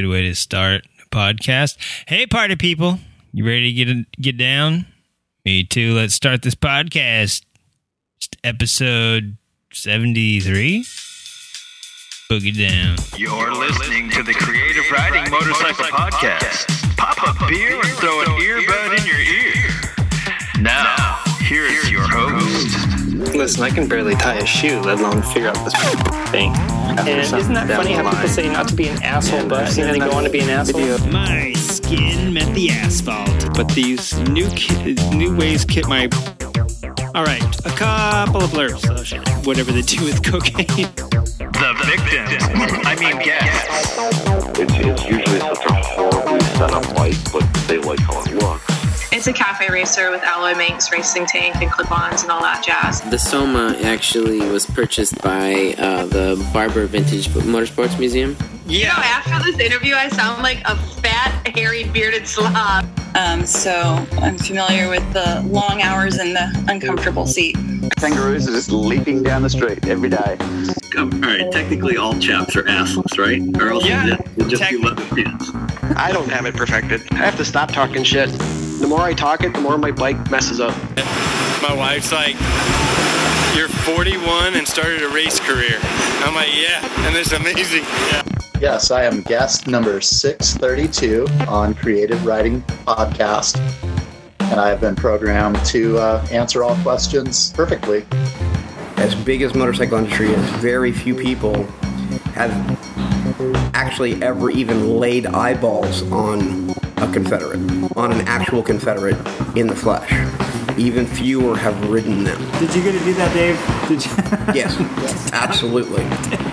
Good way to start a podcast. Hey, party people. You ready to get get down? Me too. Let's start this podcast. Just episode 73. Boogie down. You're listening to the Creative Riding Motorcycle Podcast. Pop a beer and throw an earbud in your ear. Now, here is. Listen, I can barely tie a shoe, let alone figure out this thing. And isn't that funny how people say not to be an asshole, but I've seen them go on to be an asshole? My skin met the asphalt. but these new ki- new ways kit my all right a couple of blurbs oh, shit. whatever they do with cocaine The victims. I mean, guests. It's, it's usually such a horribly set up bike, but they like how it looks. It's a cafe racer with alloy manx, racing tank, and clip-ons and all that jazz. The Soma actually was purchased by uh, the Barber Vintage Motorsports Museum. You know, after this interview, I sound like a fat, hairy, bearded slob. Um, so I'm familiar with the long hours and the uncomfortable seat. Kangaroos are just leaping down the street every day. all right, technically all chaps are assless, right? Or else Yeah, you'll just, you'll just be technically. leather pants. I don't have it perfected. I have to stop talking shit. The more I talk it, the more my bike messes up. my wife's like you're 41 and started a race career i'm like yeah and it's amazing yeah Yes, I am guest number 632 on Creative Riding Podcast. And I have been programmed to uh, answer all questions perfectly. as big as motorcycle industry is, very few people have actually ever even laid eyeballs on a Confederate, on an actual Confederate in the flesh. Even fewer have ridden them. Did you get to do that, Dave? Did you? Yes, absolutely.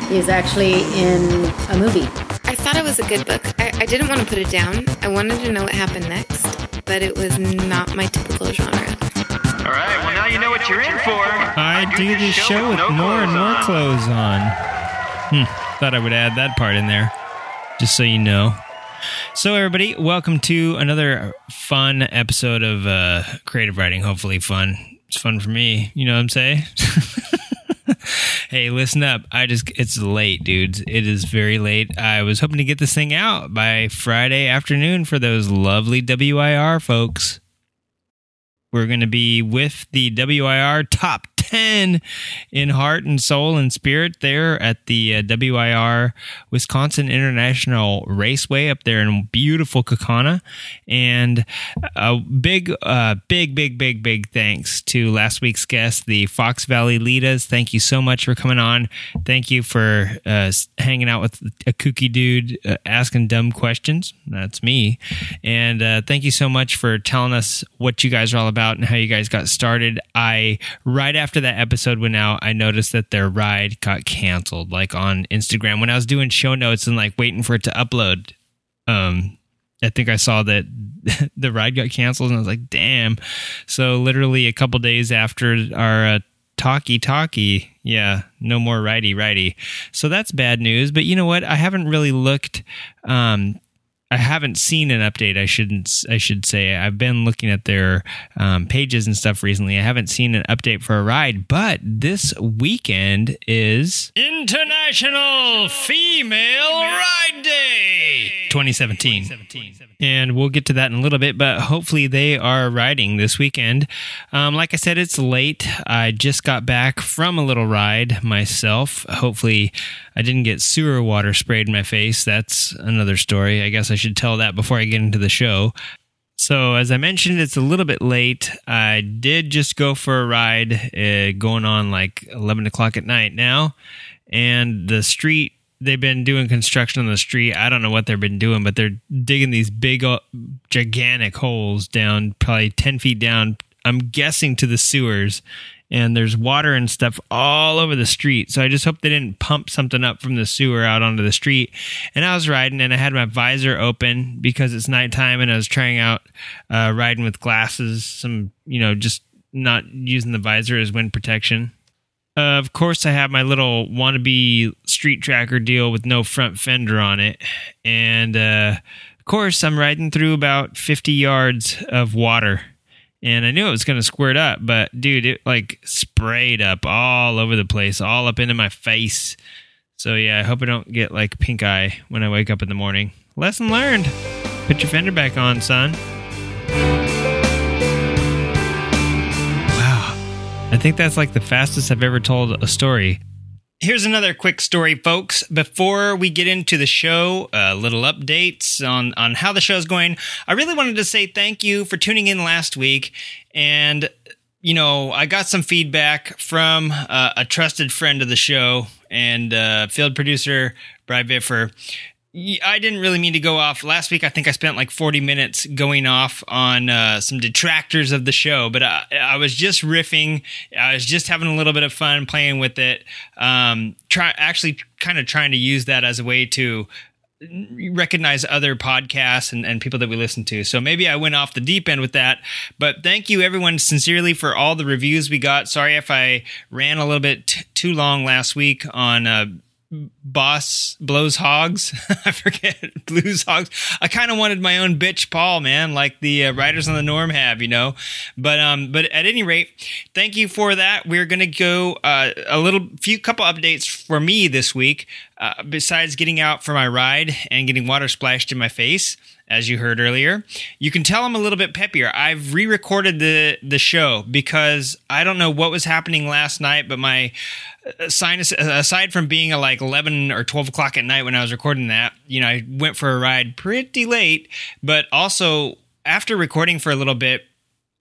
He's actually in a movie. I thought it was a good book. I, I didn't want to put it down. I wanted to know what happened next, but it was not my typical genre. All right, well, now you know what you're in for. I do this show with no more and more clothes clothes on. Hmm. Thought I would add that part in there, just so you know. So, everybody, welcome to another fun episode of uh, Creative Riding. Hopefully, fun. It's fun for me. You know what I'm saying? hey, listen up. I just, it's late, dudes. It is very late. I was hoping to get this thing out by Friday afternoon for those lovely WIR folks. We're going to be with the WIR top 10 in heart and soul and spirit there at the uh, WIR Wisconsin International Raceway up there in beautiful Kaukauna. And a big, uh, big, big, big, big thanks to last week's guest, the Fox Valley Litas. Thank you so much for coming on. Thank you for uh, hanging out with a kooky dude uh, asking dumb questions. That's me. And uh, thank you so much for telling us what you guys are all about and how you guys got started. I, right after that episode went out, I noticed that their ride got canceled, like on Instagram. When I was doing show notes and like waiting for it to upload, um, I think I saw that the ride got canceled, and I was like, "Damn!" So literally a couple days after our uh, talkie talkie, yeah, no more righty righty. So that's bad news. But you know what? I haven't really looked. Um, I haven't seen an update. I shouldn't. I should say. I've been looking at their um, pages and stuff recently. I haven't seen an update for a ride, but this weekend is International Female Ride Day 2017. And we'll get to that in a little bit, but hopefully they are riding this weekend. Um, like I said, it's late. I just got back from a little ride myself. Hopefully, I didn't get sewer water sprayed in my face. That's another story. I guess I should tell that before I get into the show. So, as I mentioned, it's a little bit late. I did just go for a ride, uh, going on like 11 o'clock at night now. And the street, they've been doing construction on the street. I don't know what they've been doing, but they're digging these big, uh, gigantic holes down, probably 10 feet down. I'm guessing to the sewers. And there's water and stuff all over the street. So I just hope they didn't pump something up from the sewer out onto the street. And I was riding and I had my visor open because it's nighttime and I was trying out uh, riding with glasses, some, you know, just not using the visor as wind protection. Uh, of course, I have my little wannabe street tracker deal with no front fender on it. And uh, of course, I'm riding through about 50 yards of water. And I knew it was going to squirt up, but dude, it like sprayed up all over the place, all up into my face. So yeah, I hope I don't get like pink eye when I wake up in the morning. lesson learned. Put your fender back on, son. Wow. I think that's like the fastest I've ever told a story. Here's another quick story, folks. Before we get into the show, uh, little updates on, on how the show's going. I really wanted to say thank you for tuning in last week. And, you know, I got some feedback from uh, a trusted friend of the show and uh, field producer, Bry Biffer. I didn't really mean to go off. Last week, I think I spent like 40 minutes going off on uh, some detractors of the show, but I, I, was just riffing. I was just having a little bit of fun playing with it. Um, try actually kind of trying to use that as a way to recognize other podcasts and, and people that we listen to. So maybe I went off the deep end with that. But thank you everyone sincerely for all the reviews we got. Sorry if I ran a little bit t- too long last week on uh, boss blows hogs. I forget blues hogs. I kind of wanted my own bitch Paul, man, like the uh, writers on the norm have, you know. But um, but at any rate, thank you for that. We're gonna go uh, a little few couple updates for me this week. Uh, besides getting out for my ride and getting water splashed in my face, as you heard earlier. You can tell I'm a little bit peppier. I've re-recorded the the show because I don't know what was happening last night, but my uh, sinus, aside from being at like 11 or 12 o'clock at night when I was recording that, you know, I went for a ride pretty late, but also after recording for a little bit,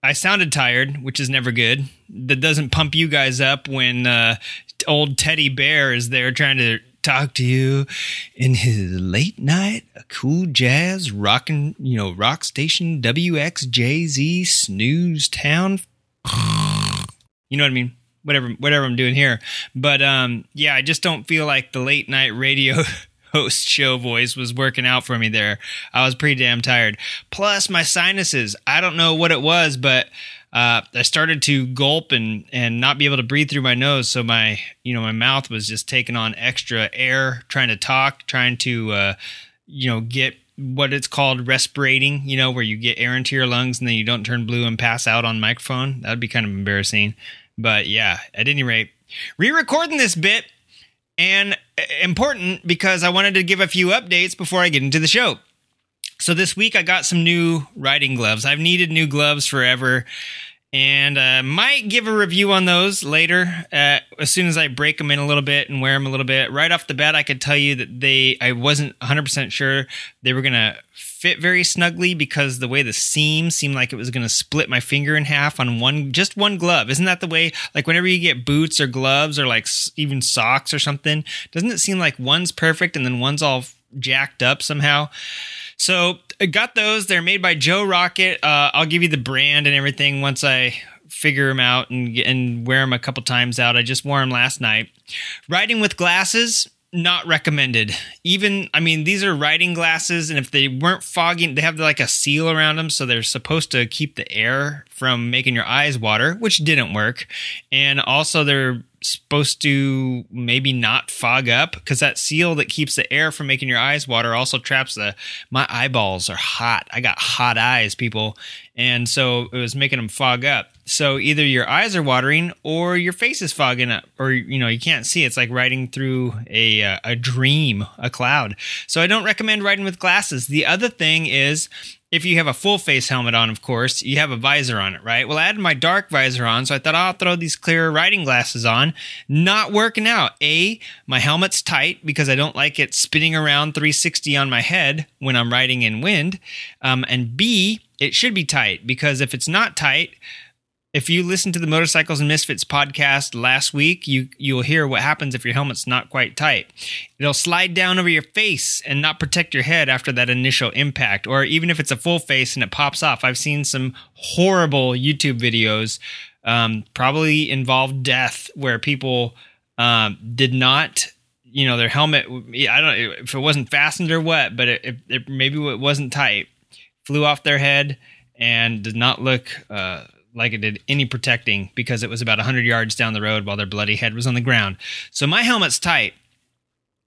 I sounded tired, which is never good. That doesn't pump you guys up when uh, old Teddy Bear is there trying to talk to you in his late night a cool jazz rocking, you know, rock station WXJZ snooze town. You know what I mean? Whatever, whatever I'm doing here. But um, yeah, I just don't feel like the late night radio host show voice was working out for me there. I was pretty damn tired. Plus my sinuses. I don't know what it was, but uh, I started to gulp and and not be able to breathe through my nose. So my you know my mouth was just taking on extra air, trying to talk, trying to uh, you know get what it's called respirating. You know where you get air into your lungs and then you don't turn blue and pass out on microphone. That'd be kind of embarrassing. But yeah, at any rate, re-recording this bit and uh, important because I wanted to give a few updates before I get into the show. So this week I got some new riding gloves. I've needed new gloves forever and uh, might give a review on those later uh, as soon as I break them in a little bit and wear them a little bit. Right off the bat, I could tell you that they I wasn't 100% sure they were going to fit very snugly because the way the seam seemed like it was going to split my finger in half on one just one glove. Isn't that the way like whenever you get boots or gloves or like even socks or something, doesn't it seem like one's perfect and then one's all jacked up somehow? So got those. They're made by Joe Rocket. Uh, I'll give you the brand and everything once I figure them out and and wear them a couple times out. I just wore them last night. Riding with glasses not recommended. Even I mean these are riding glasses and if they weren't fogging they have like a seal around them so they're supposed to keep the air from making your eyes water, which didn't work. And also they're supposed to maybe not fog up because that seal that keeps the air from making your eyes water also traps the my eyeballs are hot. I got hot eyes people. And so it was making them fog up. So either your eyes are watering or your face is fogging up or you know you can't see. It's like riding through a uh, a dream a cloud. So i don't recommend riding with glasses. The other thing is if you have a full face helmet on, of course, you have a visor on it, right? Well, I had my dark visor on, so I thought I'll throw these clear riding glasses on. Not working out. A, my helmet's tight because I don't like it spinning around 360 on my head when I'm riding in wind. Um, and B, it should be tight because if it's not tight, if you listen to the Motorcycles and Misfits podcast last week, you you'll hear what happens if your helmet's not quite tight. It'll slide down over your face and not protect your head after that initial impact, or even if it's a full face and it pops off. I've seen some horrible YouTube videos, um, probably involved death, where people um, did not you know their helmet i don't know if it wasn't fastened or what but it, it, it, maybe it wasn't tight flew off their head and did not look uh, like it did any protecting because it was about 100 yards down the road while their bloody head was on the ground. So my helmet's tight.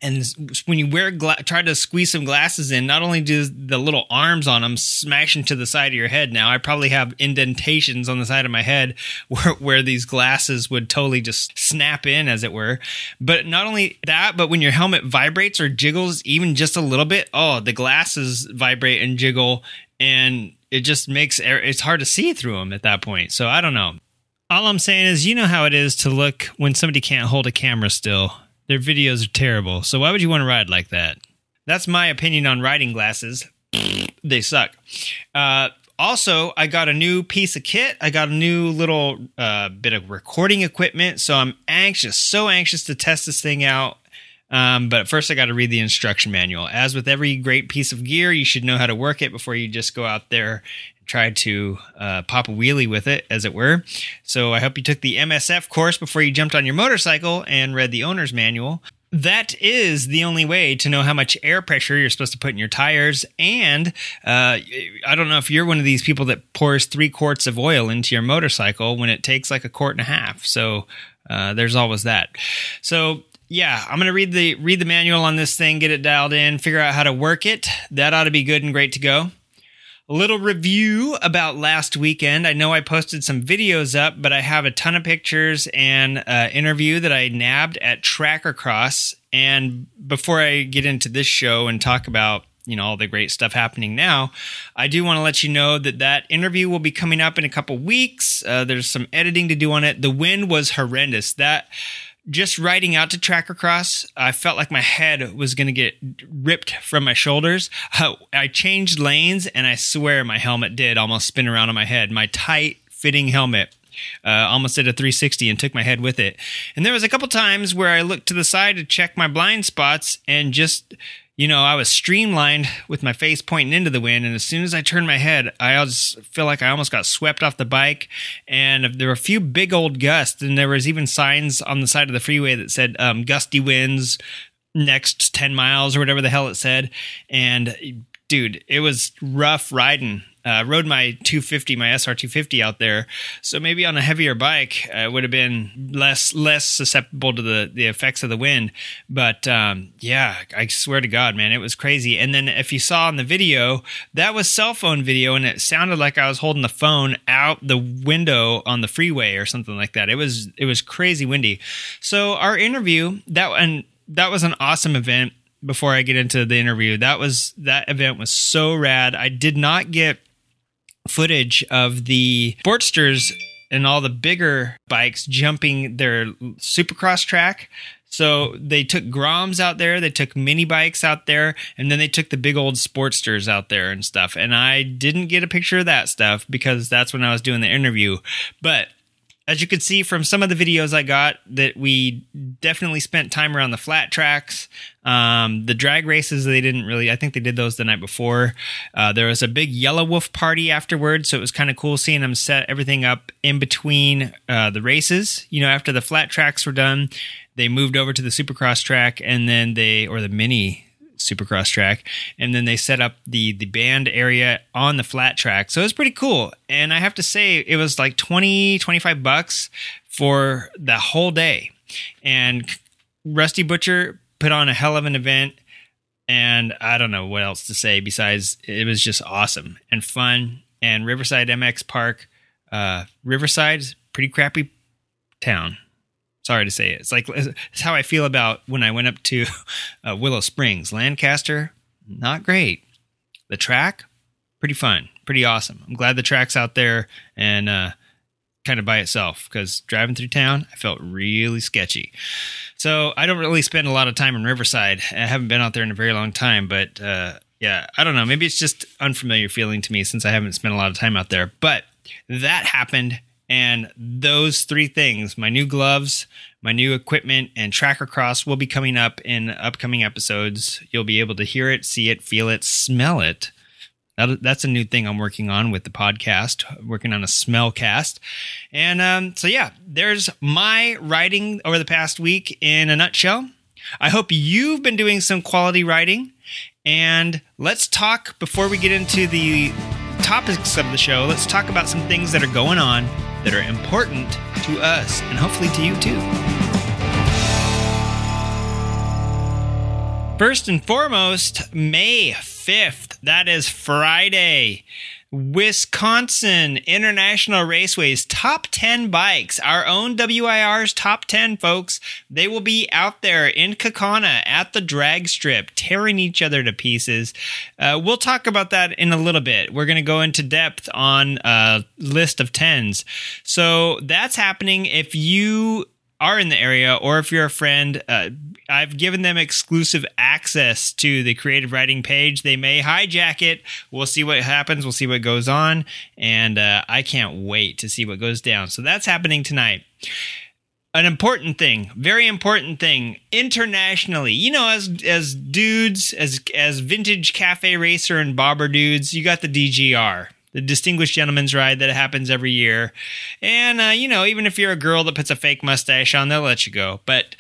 and when you wear gla- try to squeeze some glasses in, not only do the little arms on them smash into the side of your head. Now I probably have indentations on the side of my head where where these glasses would totally just snap in, as it were. But not only that, but when your helmet vibrates or jiggles even just a little bit, oh, the glasses vibrate and jiggle, and it just makes it's hard to see through them at that point. So I don't know. All I'm saying is, you know how it is to look when somebody can't hold a camera still. Their videos are terrible. So why would you want to ride like that? That's my opinion on riding glasses. they suck. Uh, also, I got a new piece of kit. I got a new little uh, bit of recording equipment. So I'm anxious, so anxious to test this thing out. Um, but first, I got to read the instruction manual. As with every great piece of gear, you should know how to work it before you just go out there and try to uh, pop a wheelie with it, as it were. So I hope you took the MSF course before you jumped on your motorcycle and read the owner's manual. That is the only way to know how much air pressure you're supposed to put in your tires. And uh, I don't know if you're one of these people that pours three quarts of oil into your motorcycle when it takes like a quart and a half. So uh, there's always that. So yeah, I'm gonna read the read the manual on this thing, get it dialed in, figure out how to work it. That ought to be good and great to go. A little review about last weekend. I know I posted some videos up, but I have a ton of pictures and uh, interview that I nabbed at Tracker Cross. And before I get into this show and talk about you know all the great stuff happening now, I do want to let you know that that interview will be coming up in a couple weeks. Uh, there's some editing to do on it. The wind was horrendous. That just riding out to Tracker Cross, I felt like my head was going to get ripped from my shoulders. Uh, I changed lanes, and I swear my helmet did almost spin around on my head. My tight fitting helmet uh, almost did a 360 and took my head with it. And there was a couple times where I looked to the side to check my blind spots and just you know, I was streamlined with my face pointing into the wind, and as soon as I turned my head, I just feel like I almost got swept off the bike. And there were a few big old gusts, and there was even signs on the side of the freeway that said um, "gusty winds next ten miles" or whatever the hell it said. And dude, it was rough riding. Uh, rode my 250, my SR 250 out there. So maybe on a heavier bike, uh, it would have been less less susceptible to the the effects of the wind. But um, yeah, I swear to God, man, it was crazy. And then if you saw in the video, that was cell phone video, and it sounded like I was holding the phone out the window on the freeway or something like that. It was it was crazy windy. So our interview that and that was an awesome event before I get into the interview. That was that event was so rad. I did not get footage of the Sportsters and all the bigger bikes jumping their supercross track. So they took Groms out there, they took mini bikes out there, and then they took the big old Sportsters out there and stuff. And I didn't get a picture of that stuff because that's when I was doing the interview. But as you could see from some of the videos I got, that we definitely spent time around the flat tracks. Um, the drag races, they didn't really, I think they did those the night before. Uh, there was a big Yellow Wolf party afterwards, so it was kind of cool seeing them set everything up in between uh, the races. You know, after the flat tracks were done, they moved over to the supercross track and then they, or the mini supercross track and then they set up the the band area on the flat track. So it was pretty cool. And i have to say it was like 20 25 bucks for the whole day. And rusty butcher put on a hell of an event. And i don't know what else to say besides it was just awesome and fun. And riverside mx park uh riverside's pretty crappy town sorry to say it. It's like it's how I feel about when I went up to uh, Willow Springs, Lancaster. Not great. The track, pretty fun, pretty awesome. I'm glad the track's out there and uh, kind of by itself because driving through town, I felt really sketchy. So I don't really spend a lot of time in Riverside. I haven't been out there in a very long time, but uh, yeah, I don't know. Maybe it's just unfamiliar feeling to me since I haven't spent a lot of time out there. But that happened and those three things, my new gloves, my new equipment, and Tracker Cross will be coming up in upcoming episodes. You'll be able to hear it, see it, feel it, smell it. That, that's a new thing I'm working on with the podcast, working on a smell cast. And um, so, yeah, there's my writing over the past week in a nutshell. I hope you've been doing some quality writing. And let's talk before we get into the topics of the show. Let's talk about some things that are going on that are important to us and hopefully to you too. First and foremost, May 5th, that is Friday. Wisconsin International Raceway's top 10 bikes, our own WIR's top 10 folks, they will be out there in Kaukauna at the drag strip, tearing each other to pieces. Uh, we'll talk about that in a little bit. We're going to go into depth on a list of 10s. So that's happening. If you are in the area or if you're a friend, uh, I've given them exclusive access to the creative riding page. They may hijack it. We'll see what happens. We'll see what goes on. And uh, I can't wait to see what goes down. So that's happening tonight. An important thing, very important thing, internationally. You know, as as dudes, as as vintage cafe racer and bobber dudes, you got the DGR the distinguished gentleman's ride that happens every year. And, uh, you know, even if you're a girl that puts a fake mustache on, they'll let you go. But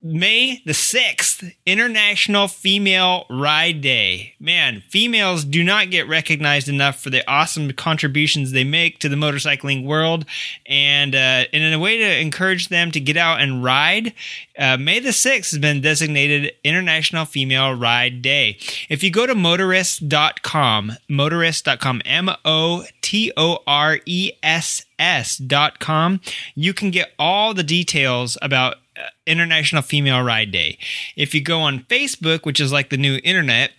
May the 6th, International Female Ride Day. Man, females do not get recognized enough for the awesome contributions they make to the motorcycling world. And, uh, and in a way to encourage them to get out and ride, uh, May the 6th has been designated International Female Ride Day. If you go to motoress.com, motoress.com, M O T O R E S S.com, you can get all the details about International Female Ride Day. If you go on Facebook, which is like the new internet,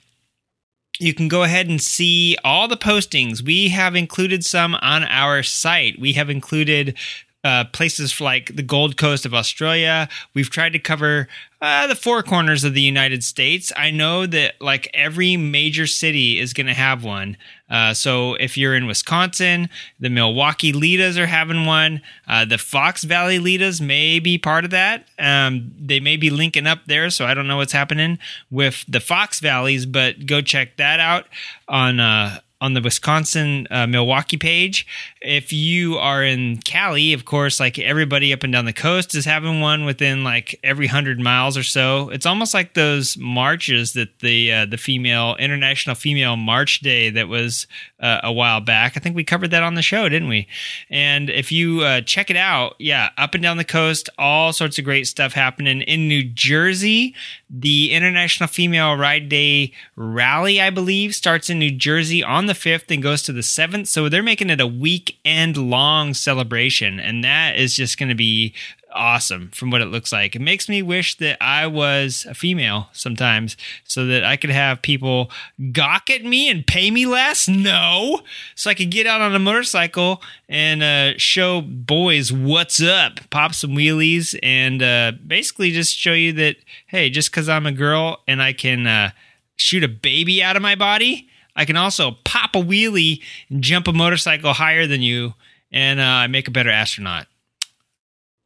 you can go ahead and see all the postings. We have included some on our site. We have included uh, places like the Gold Coast of Australia. We've tried to cover uh, the four corners of the United States. I know that like every major city is going to have one. Uh, so if you're in Wisconsin, the Milwaukee Litas are having one. Uh, the Fox Valley Litas may be part of that. Um, they may be linking up there, so I don't know what's happening with the Fox Valleys, but go check that out on uh, on the Wisconsin uh, Milwaukee page. If you are in Cali, of course, like everybody up and down the coast is having one within like every hundred miles or so. It's almost like those marches that the uh, the female International Female March Day that was uh, a while back. I think we covered that on the show, didn't we? And if you uh, check it out, yeah, up and down the coast, all sorts of great stuff happening in New Jersey. The International Female Ride Day rally, I believe, starts in New Jersey on the 5th and goes to the 7th. So they're making it a weekend long celebration. And that is just going to be awesome from what it looks like. It makes me wish that I was a female sometimes so that I could have people gawk at me and pay me less. No. So I could get out on a motorcycle and uh, show boys what's up, pop some wheelies, and uh, basically just show you that, hey, just because I'm a girl and I can uh, shoot a baby out of my body, I can also pop a wheelie and jump a motorcycle higher than you and uh, make a better astronaut.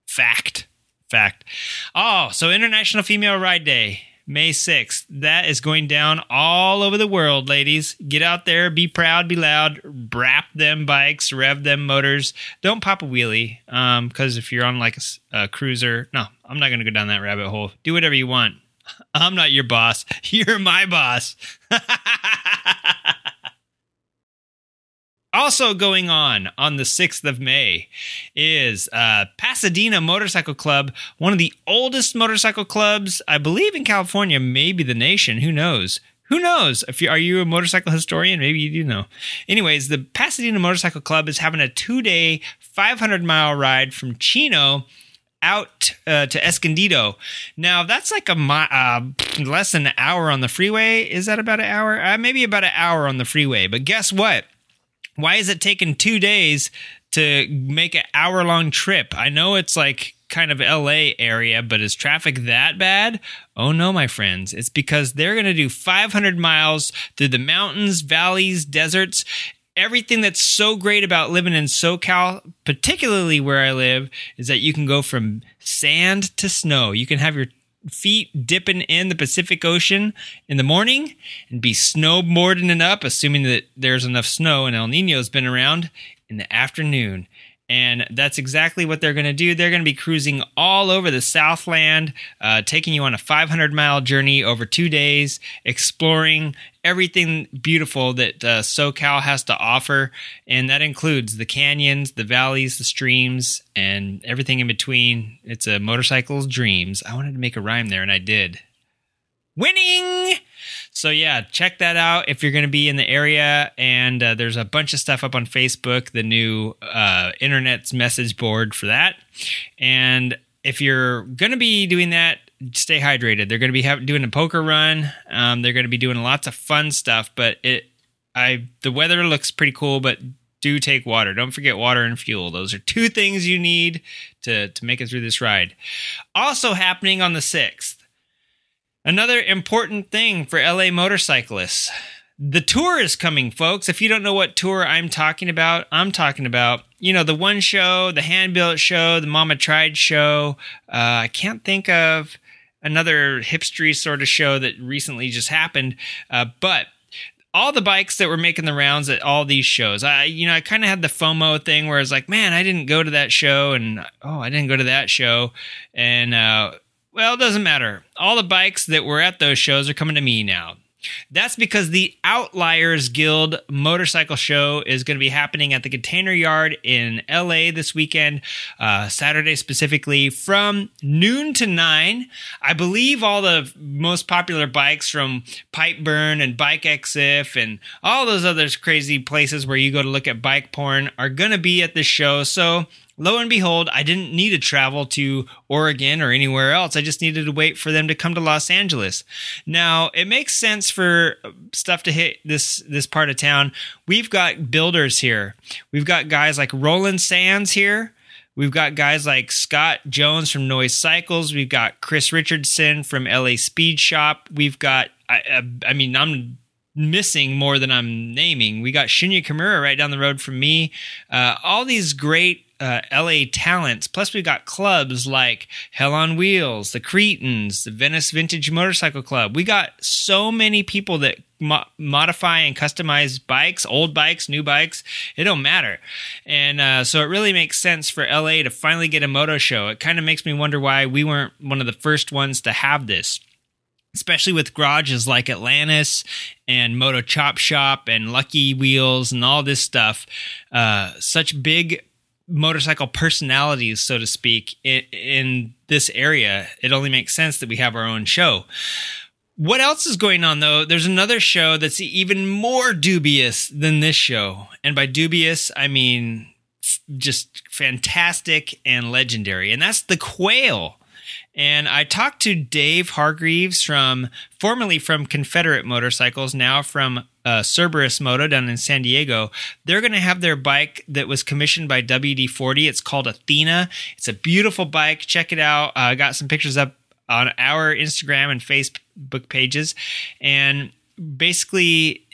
Fact. Fact. Oh, so International Female Ride Day, May 6th. That is going down all over the world, ladies. Get out there, be proud, be loud, brap them bikes, rev them motors. Don't pop a wheelie, because um, if you're on like a, a cruiser, no, I'm not going to go down that rabbit hole. Do whatever you want. I'm not your boss. You're my boss. Also going on on the 6th of May is uh, Pasadena Motorcycle Club, one of the oldest motorcycle clubs, I believe, in California, maybe the nation. Who knows? Who knows? If you are you a motorcycle historian, maybe you do know. Anyways, the Pasadena Motorcycle Club is having a two-day, 500 mile ride from Chino out uh, to Escondido. Now that's like a uh, less than an hour on the freeway. Is that about an hour? Uh, maybe about an hour on the freeway. But guess what? why is it taking two days to make an hour long trip? I know it's like kind of LA area, but is traffic that bad? Oh no, my friends. It's because they're going to do 500 miles through the mountains, valleys, deserts. Everything that's so great about living in SoCal, particularly where I live, is that you can go from sand to snow. You can have your feet dipping in the Pacific Ocean in the morning and be snowboarding it up, assuming that there's enough snow and El Nino's been around in the afternoon. And that's exactly what they're going to do. They're going to be cruising all over the Southland, uh, taking you on a 500 mile journey over two days, exploring everything beautiful that uh, SoCal has to offer. And that includes the canyons, the valleys, the streams, and everything in between. It's a motorcycle's dreams. I wanted to make a rhyme there, and I did. winning. So yeah, check that out if you're going to be in the area. And uh, there's a bunch of stuff up on Facebook, the new uh, internet's message board for that. And if you're going to be doing that, stay hydrated. They're going to be have, doing a poker run. Um, they're going to be doing lots of fun stuff. But it, I, the weather looks pretty cool. But do take water. Don't forget water and fuel. Those are two things you need to to make it through this ride. Also happening on the sixth. Another important thing for LA motorcyclists. The tour is coming, folks. If you don't know what tour I'm talking about, I'm talking about, you know, the one show, the hand built show, the Mama Tried show. Uh, I can't think of another hipstery sort of show that recently just happened. Uh, but all the bikes that were making the rounds at all these shows. I, you know, I kind of had the FOMO thing where I was like, man, I didn't go to that show, and oh, I didn't go to that show, and uh, well, it doesn't matter. All the bikes that were at those shows are coming to me now. That's because the Outliers Guild motorcycle show is going to be happening at the Container Yard in LA this weekend, uh, Saturday specifically, from noon to 9. I believe all the most popular bikes from Pipeburn and Bike EXIF and all those other crazy places where you go to look at bike porn are going to be at this show. So Lo and behold, I didn't need to travel to Oregon or anywhere else. I just needed to wait for them to come to Los Angeles. Now, it makes sense for stuff to hit this this part of town. We've got builders here. We've got guys like Roland Sands here. We've got guys like Scott Jones from Noise Cycles. We've got Chris Richardson from LA Speed Shop. We've got I, I, I mean, I'm missing more than I'm naming. We got Shinya Kimura right down the road from me. Uh, all these great uh, LA talents. Plus, we've got clubs like Hell on Wheels, the Cretans, the Venice Vintage Motorcycle Club. We got so many people that mo- modify and customize bikes, old bikes, new bikes. It don't matter. And uh, so it really makes sense for LA to finally get a moto show. It kind of makes me wonder why we weren't one of the first ones to have this especially with garages like Atlantis and Moto Chop Shop and Lucky Wheels and all this stuff. Uh, such big motorcycle personalities, so to speak, in, this area. It only makes sense that we have our own show. What else is going on though? There's another show that's even more dubious than this show. And by dubious, I mean just fantastic and legendary. And that's the Quail. And I talked to Dave Hargreaves from formerly from Confederate Motorcycles, now from uh, Cerberus Moto down in San Diego. They're going to have their bike that was commissioned by WD 40. It's called Athena. It's a beautiful bike. Check it out. Uh, I got some pictures up on our Instagram and Facebook pages. And basically,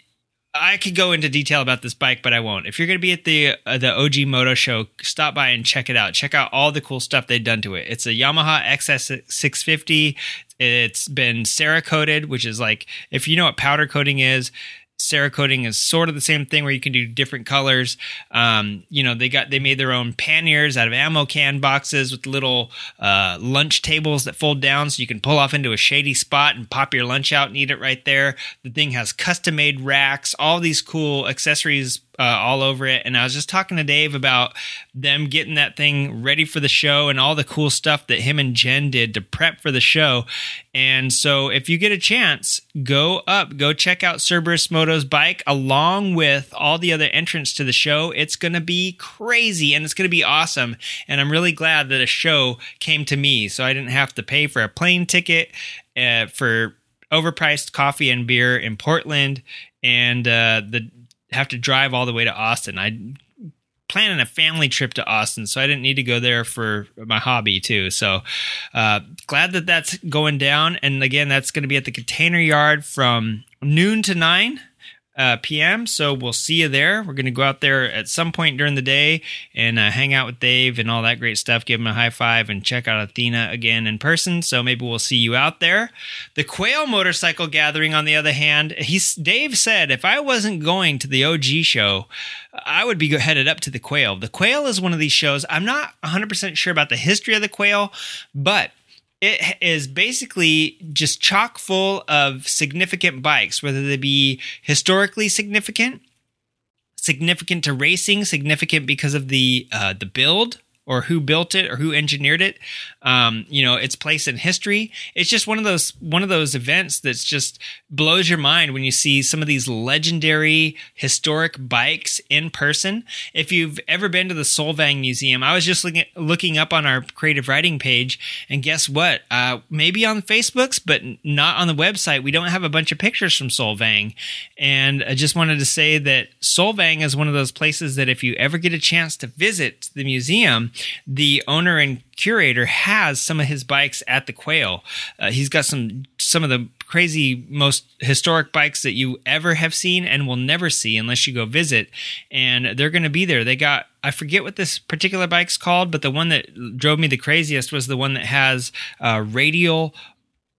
I could go into detail about this bike, but I won't. If you're going to be at the uh, the OG Moto Show, stop by and check it out. Check out all the cool stuff they've done to it. It's a Yamaha XS650. It's been Cerakoted, which is like if you know what powder coating is, Cerakoting is sort of the same thing where you can do different colors. Um, you know, they got they made their own panniers out of ammo can boxes with little uh, lunch tables that fold down, so you can pull off into a shady spot and pop your lunch out and eat it right there. The thing has custom made racks, all these cool accessories uh, all over it. And I was just talking to Dave about them getting that thing ready for the show and all the cool stuff that him and Jen did to prep for the show. And so if you get a chance, go up, go check out Cerberus Moto's bike along with all the other entrants to the show. It's going to be crazy and it's going to be awesome. And I'm really glad that a show came to me so I didn't have to pay for a plane ticket uh, for overpriced coffee and beer in Portland and uh, the have to drive all the way to Austin. I planning a family trip to Austin, so I didn't need to go there for my hobby too. So uh, glad that that's going down. And again, that's going to be at the Container Yard from noon to nine uh, p.m. So we'll see you there. We're going to go out there at some point during the day and uh, hang out with Dave and all that great stuff. Give him a high five and check out Athena again in person. So maybe we'll see you out there. The Quail Motorcycle Gathering, on the other hand, he's Dave said if I wasn't going to the OG show, I would be headed up to the Quail. The Quail is one of these shows. I'm not 100% sure about the history of the Quail, but it is basically just chock full of significant bikes, whether they be historically significant, significant to racing, significant because of the uh, the build or who built it or who engineered it. Um, you know, its place in history. It's just one of those one of those events that's just blows your mind when you see some of these legendary historic bikes in person. If you've ever been to the Solvang Museum, I was just looking looking up on our creative riding page, and guess what? Uh, maybe on Facebook's, but not on the website. We don't have a bunch of pictures from Solvang, and I just wanted to say that Solvang is one of those places that if you ever get a chance to visit the museum, the owner and curator has some of his bikes at the Quail. Uh, he's got some some of the crazy most historic bikes that you ever have seen and will never see unless you go visit and they're going to be there they got i forget what this particular bike's called but the one that drove me the craziest was the one that has uh, radial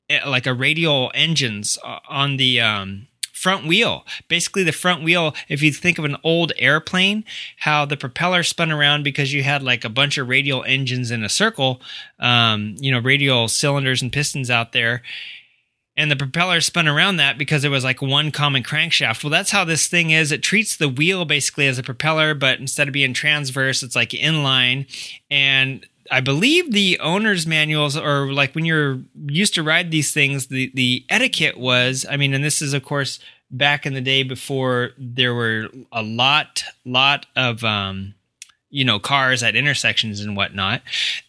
eh, like a radial engines uh, on the um, front wheel. Basically, the front wheel, if you think of an old airplane, how the propeller spun around because you had like a bunch of radial engines in a circle, um, you know, radial cylinders and pistons out there. And the propeller spun around that because it was like one common crankshaft. Well, that's how this thing is. It treats the wheel basically as a propeller, but instead of being transverse, it's like inline. And I believe the owner's manuals or like when you're used to ride these things, the, the etiquette was, I mean, and this is of course back in the day before there were a lot, lot of, um, you know cars at intersections and whatnot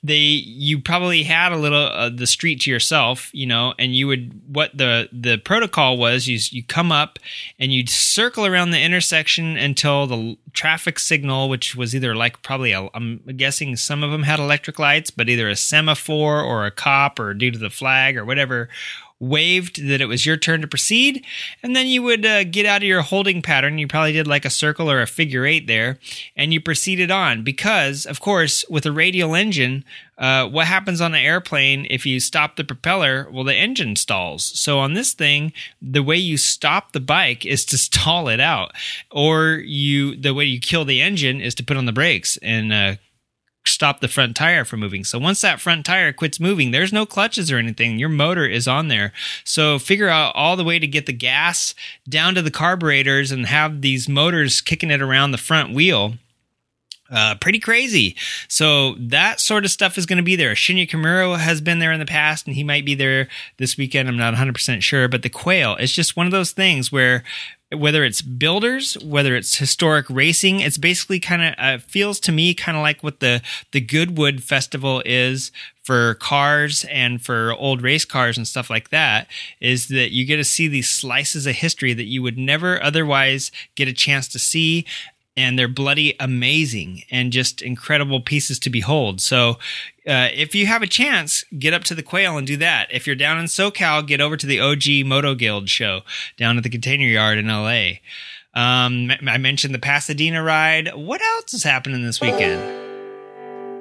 they you probably had a little uh, the street to yourself you know and you would what the the protocol was you you come up and you'd circle around the intersection until the traffic signal which was either like probably i'm guessing some of them had electric lights but either a semaphore or a cop or due to the flag or whatever waved that it was your turn to proceed, and then you would uh, get out of your holding pattern. You probably did like a circle or a figure eight there, and you proceeded on. Because, of course, with a radial engine, uh, what happens on an airplane if you stop the propeller? Well, the engine stalls. So on this thing, the way you stop the bike is to stall it out, or you the way you kill the engine is to put on the brakes and uh, stop the front tire from moving. So once that front tire quits moving, there's no clutches or anything. Your motor is on there. So figure out all the way to get the gas down to the carburetors and have these motors kicking it around the front wheel. Uh, pretty crazy. So that sort of stuff is going to be there. Shinya Kimura has been there in the past, and he might be there this weekend. I'm not 100% sure, but the Quail is just one of those things where whether it's builders, whether it's historic racing, it's basically kind of uh, feels to me kind of like what the the Goodwood Festival is for cars and for old race cars and stuff like that. Is that you get to see these slices of history that you would never otherwise get a chance to see. And they're bloody amazing and just incredible pieces to behold. So, uh, if you have a chance, get up to the Quail and do that. If you're down in SoCal, get over to the OG Moto Guild show down at the Container Yard in LA. Um, I mentioned the Pasadena ride. What else is happening this weekend?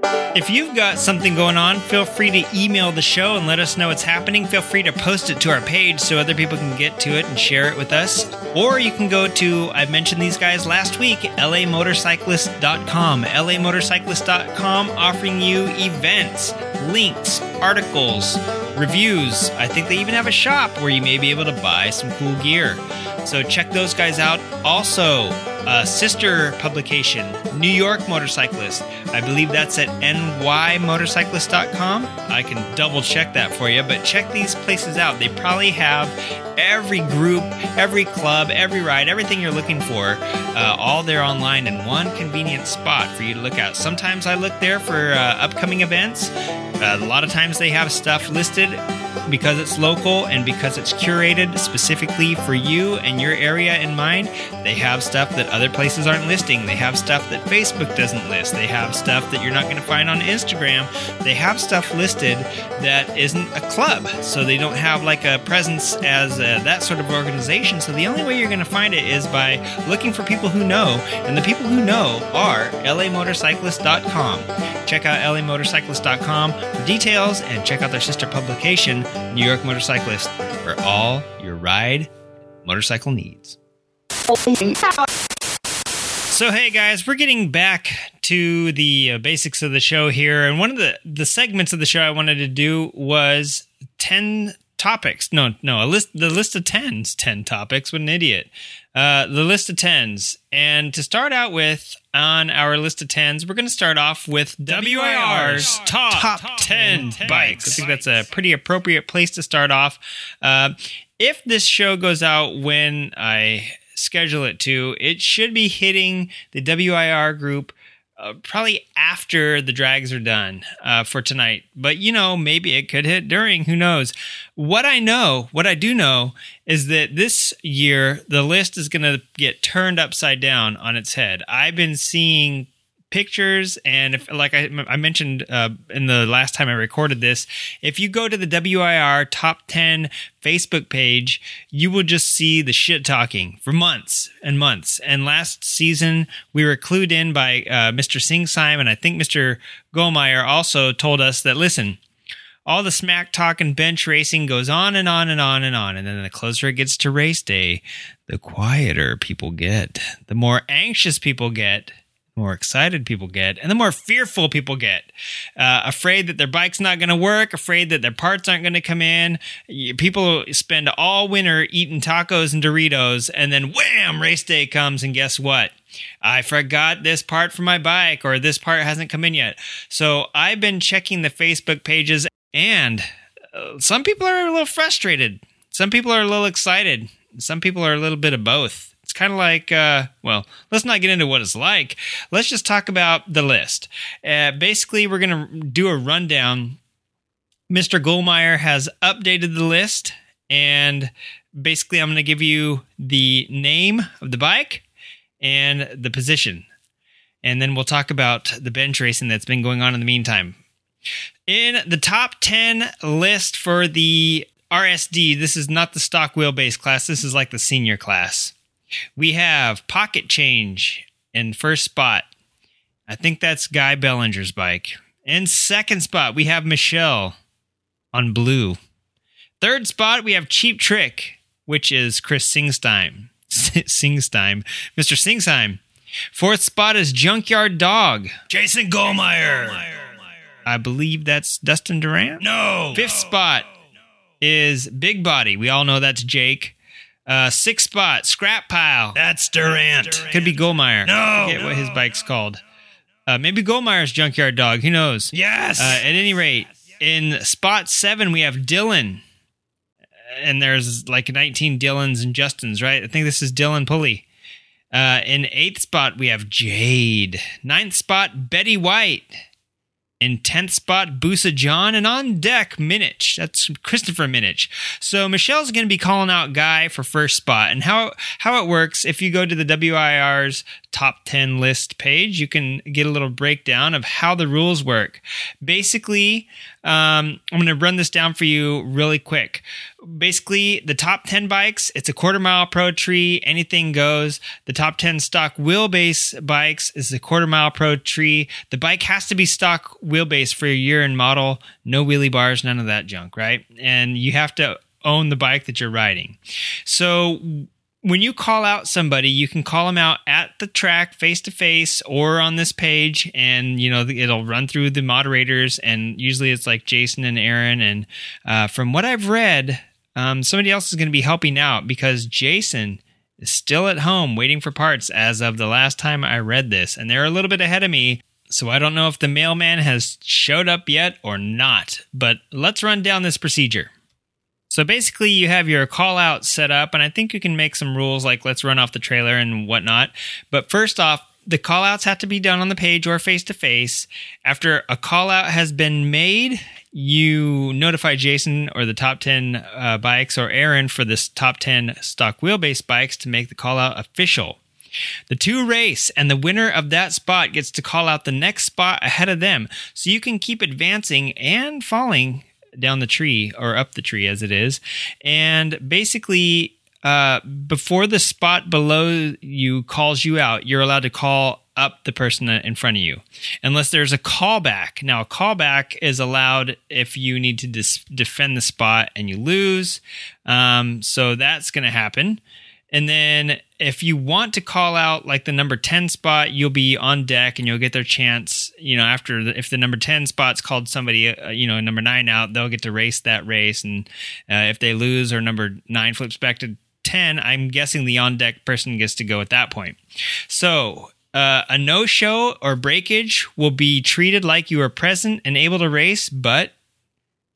If you've got something going on, feel free to email the show and let us know what's happening. Feel free to post it to our page so other people can get to it and share it with us. Or you can go to, I mentioned these guys last week, lamotorcyclist.com. lamotorcyclist.com offering you events, links, articles, reviews. I think they even have a shop where you may be able to buy some cool gear. So check those guys out. Also, a sister publication, New York Motorcyclist. I believe that's at nymotorcyclist.com. I can double check that for you, but check these places out. They probably have every group, every club, every ride, everything you're looking for, uh, all there online in one convenient spot for you to look at. Sometimes I look there for uh, upcoming events. Uh, a lot of times they have stuff listed because it's local and because it's curated specifically for you and your area in mind, they have stuff that other places aren't listing. They have stuff that Facebook doesn't list. They have stuff that you're not going to find on Instagram. They have stuff listed that isn't a club. So they don't have like a presence as a, that sort of organization. So the only way you're going to find it is by looking for people who know. And the people who know are lamotorcyclist.com. Check out lamotorcyclist.com for details and check out their sister publication, New York Motorcyclist, for all your ride motorcycle needs. So, hey guys, we're getting back to the uh, basics of the show here. And one of the, the segments of the show I wanted to do was 10 topics. No, no, a list. The list of tens. Ten topics. What an idiot. Uh, the list of tens. And to start out with, on our list of tens, we're going to start off with WIR's top, top 10, bikes. I think that's a pretty appropriate place to start off. Uh, if this show goes out when I schedule it to, it should be hitting the WIR group uh, probably after the drags are done uh, for tonight. But you know, maybe it could hit during. Who knows? What I know, what I do know, is that this year the list is going to get turned upside down on its head. I've been seeing pictures and if like i, I mentioned uh, in the last time i recorded this if you go to the wir top 10 facebook page you will just see the shit talking for months and months and last season we were clued in by uh, mr sing simon i think mr goldmeyer also told us that listen all the smack talk and bench racing goes on and on and on and on. And then the closer it gets to race day, the quieter people get, the more anxious people get, more excited people get, and the more fearful people get. Uh, afraid that their bike's not going to work, afraid that their parts aren't going to come in. People spend all winter eating tacos and Doritos, and then wham, race day comes, and guess what? I forgot this part for my bike, or this part hasn't come in yet. So I've been checking the Facebook pages, and uh, some people are a little frustrated. Some people are a little excited. Some people are a little bit of both. It's kind of like, uh, well, let's not get into what it's like. Let's just talk about the list. Uh, basically, we're going to do a rundown. Mr. Goldmeyer has updated the list, and basically, I'm going to give you the name of the bike and the position. And then we'll talk about the bench racing that's been going on in the meantime. In the top 10 list for the RSD, this is not the stock wheelbase class, this is like the senior class. We have Pocket Change in first spot. I think that's Guy Bellinger's bike. In second spot, we have Michelle on blue. Third spot, we have Cheap Trick, which is Chris Singstein. Singstein. Mr. Singsheim. Fourth spot is Junkyard Dog. Jason Goldmeyer. I believe that's Dustin Durant. No. Fifth spot is Big Body. We all know that's Jake. Uh, six spot, scrap pile. That's Durant. Could be Goldmeyer. No. I forget what his bike's called. Uh, maybe Goldmeyer's junkyard dog. Who knows? Yes. Uh, at any rate, in spot seven, we have Dylan. And there's like 19 Dylans and Justins, right? I think this is Dylan Pulley. Uh, in eighth spot, we have Jade. Ninth spot, Betty White. In 10th spot, Busa John, and on deck, Minich. That's Christopher Minich. So Michelle's going to be calling out Guy for first spot. And how, how it works, if you go to the WIR's top 10 list page, you can get a little breakdown of how the rules work. Basically, um, I'm going to run this down for you really quick. Basically, the top 10 bikes, it's a quarter mile pro tree, anything goes. The top 10 stock wheelbase bikes is the quarter mile pro tree. The bike has to be stock wheelbase for your year and model, no wheelie bars, none of that junk, right? And you have to own the bike that you're riding. So when you call out somebody, you can call them out at the track face to face or on this page, and you know it'll run through the moderators. And usually it's like Jason and Aaron. And uh, from what I've read, um, somebody else is going to be helping out because Jason is still at home waiting for parts as of the last time I read this, and they're a little bit ahead of me. So I don't know if the mailman has showed up yet or not. But let's run down this procedure. So basically, you have your call out set up, and I think you can make some rules like let's run off the trailer and whatnot. But first off, the call outs have to be done on the page or face to face. After a call out has been made, you notify Jason or the top 10 uh, bikes or Aaron for this top 10 stock wheelbase bikes to make the call out official. The two race, and the winner of that spot gets to call out the next spot ahead of them. So you can keep advancing and falling down the tree or up the tree as it is. And basically, uh, before the spot below you calls you out, you're allowed to call up the person in front of you, unless there's a callback. Now, a callback is allowed if you need to dis- defend the spot and you lose. Um, so that's going to happen. And then if you want to call out like the number 10 spot, you'll be on deck and you'll get their chance you know, after the, if the number 10 spot's called somebody, uh, you know, number nine out, they'll get to race that race. And uh, if they lose or number nine flips back to 10, I'm guessing the on deck person gets to go at that point. So, uh, a no show or breakage will be treated like you were present and able to race, but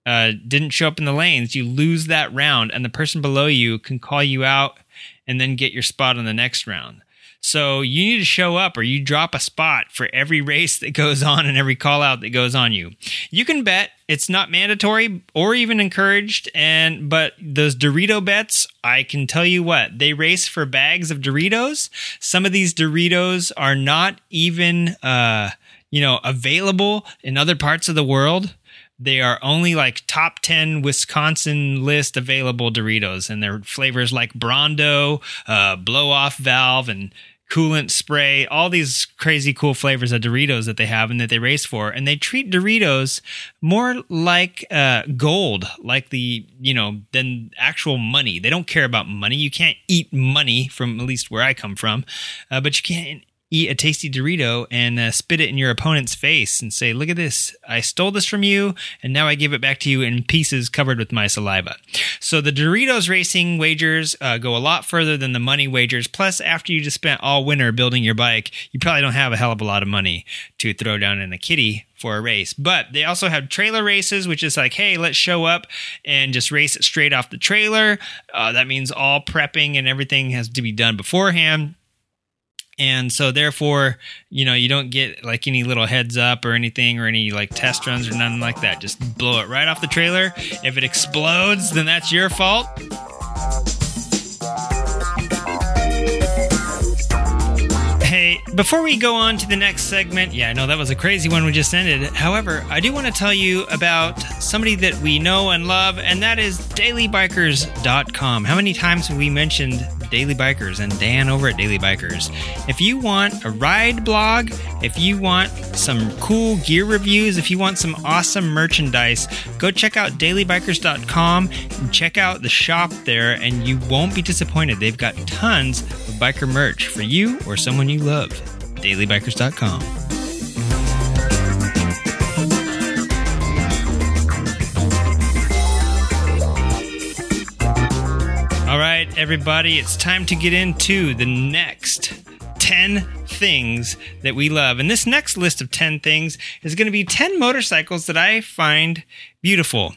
uh, didn't show up in the lanes. You lose that round, and the person below you can call you out and then get your spot on the next round. So you need to show up or you drop a spot for every race that goes on and every call out that goes on you. You can bet it's not mandatory or even encouraged and but those Dorito bets, I can tell you what, they race for bags of Doritos. Some of these Doritos are not even uh you know available in other parts of the world. They are only like top 10 Wisconsin list available Doritos, and their flavors like Brondo, uh, blow off valve, and coolant spray, all these crazy cool flavors of Doritos that they have and that they race for. And they treat Doritos more like uh, gold, like the, you know, than actual money. They don't care about money. You can't eat money from at least where I come from, uh, but you can't eat a tasty Dorito and uh, spit it in your opponent's face and say, Look at this. I stole this from you, and now I give it back to you in pieces covered with my saliva. So the Doritos racing wagers uh, go a lot further than the money wagers. Plus, after you just spent all winter building your bike, you probably don't have a hell of a lot of money to throw down in a kitty for a race. But they also have trailer races, which is like, hey, let's show up and just race it straight off the trailer. Uh, that means all prepping and everything has to be done beforehand and so therefore you know you don't get like any little heads up or anything or any like test runs or nothing like that. Just blow it right off the trailer. If it explodes then that's your fault before we go on to the next segment, yeah, I know that was a crazy one we just ended. However, I do want to tell you about somebody that we know and love, and that is dailybikers.com. How many times have we mentioned Daily Bikers and Dan over at Daily Bikers? If you want a ride blog, if you want some cool gear reviews, if you want some awesome merchandise, go check out dailybikers.com and check out the shop there, and you won't be disappointed. They've got tons of biker merch for you or someone you love. dailybikers.com. All right, everybody, it's time to get into the next 10 things that we love. And this next list of 10 things is going to be 10 motorcycles that I find beautiful.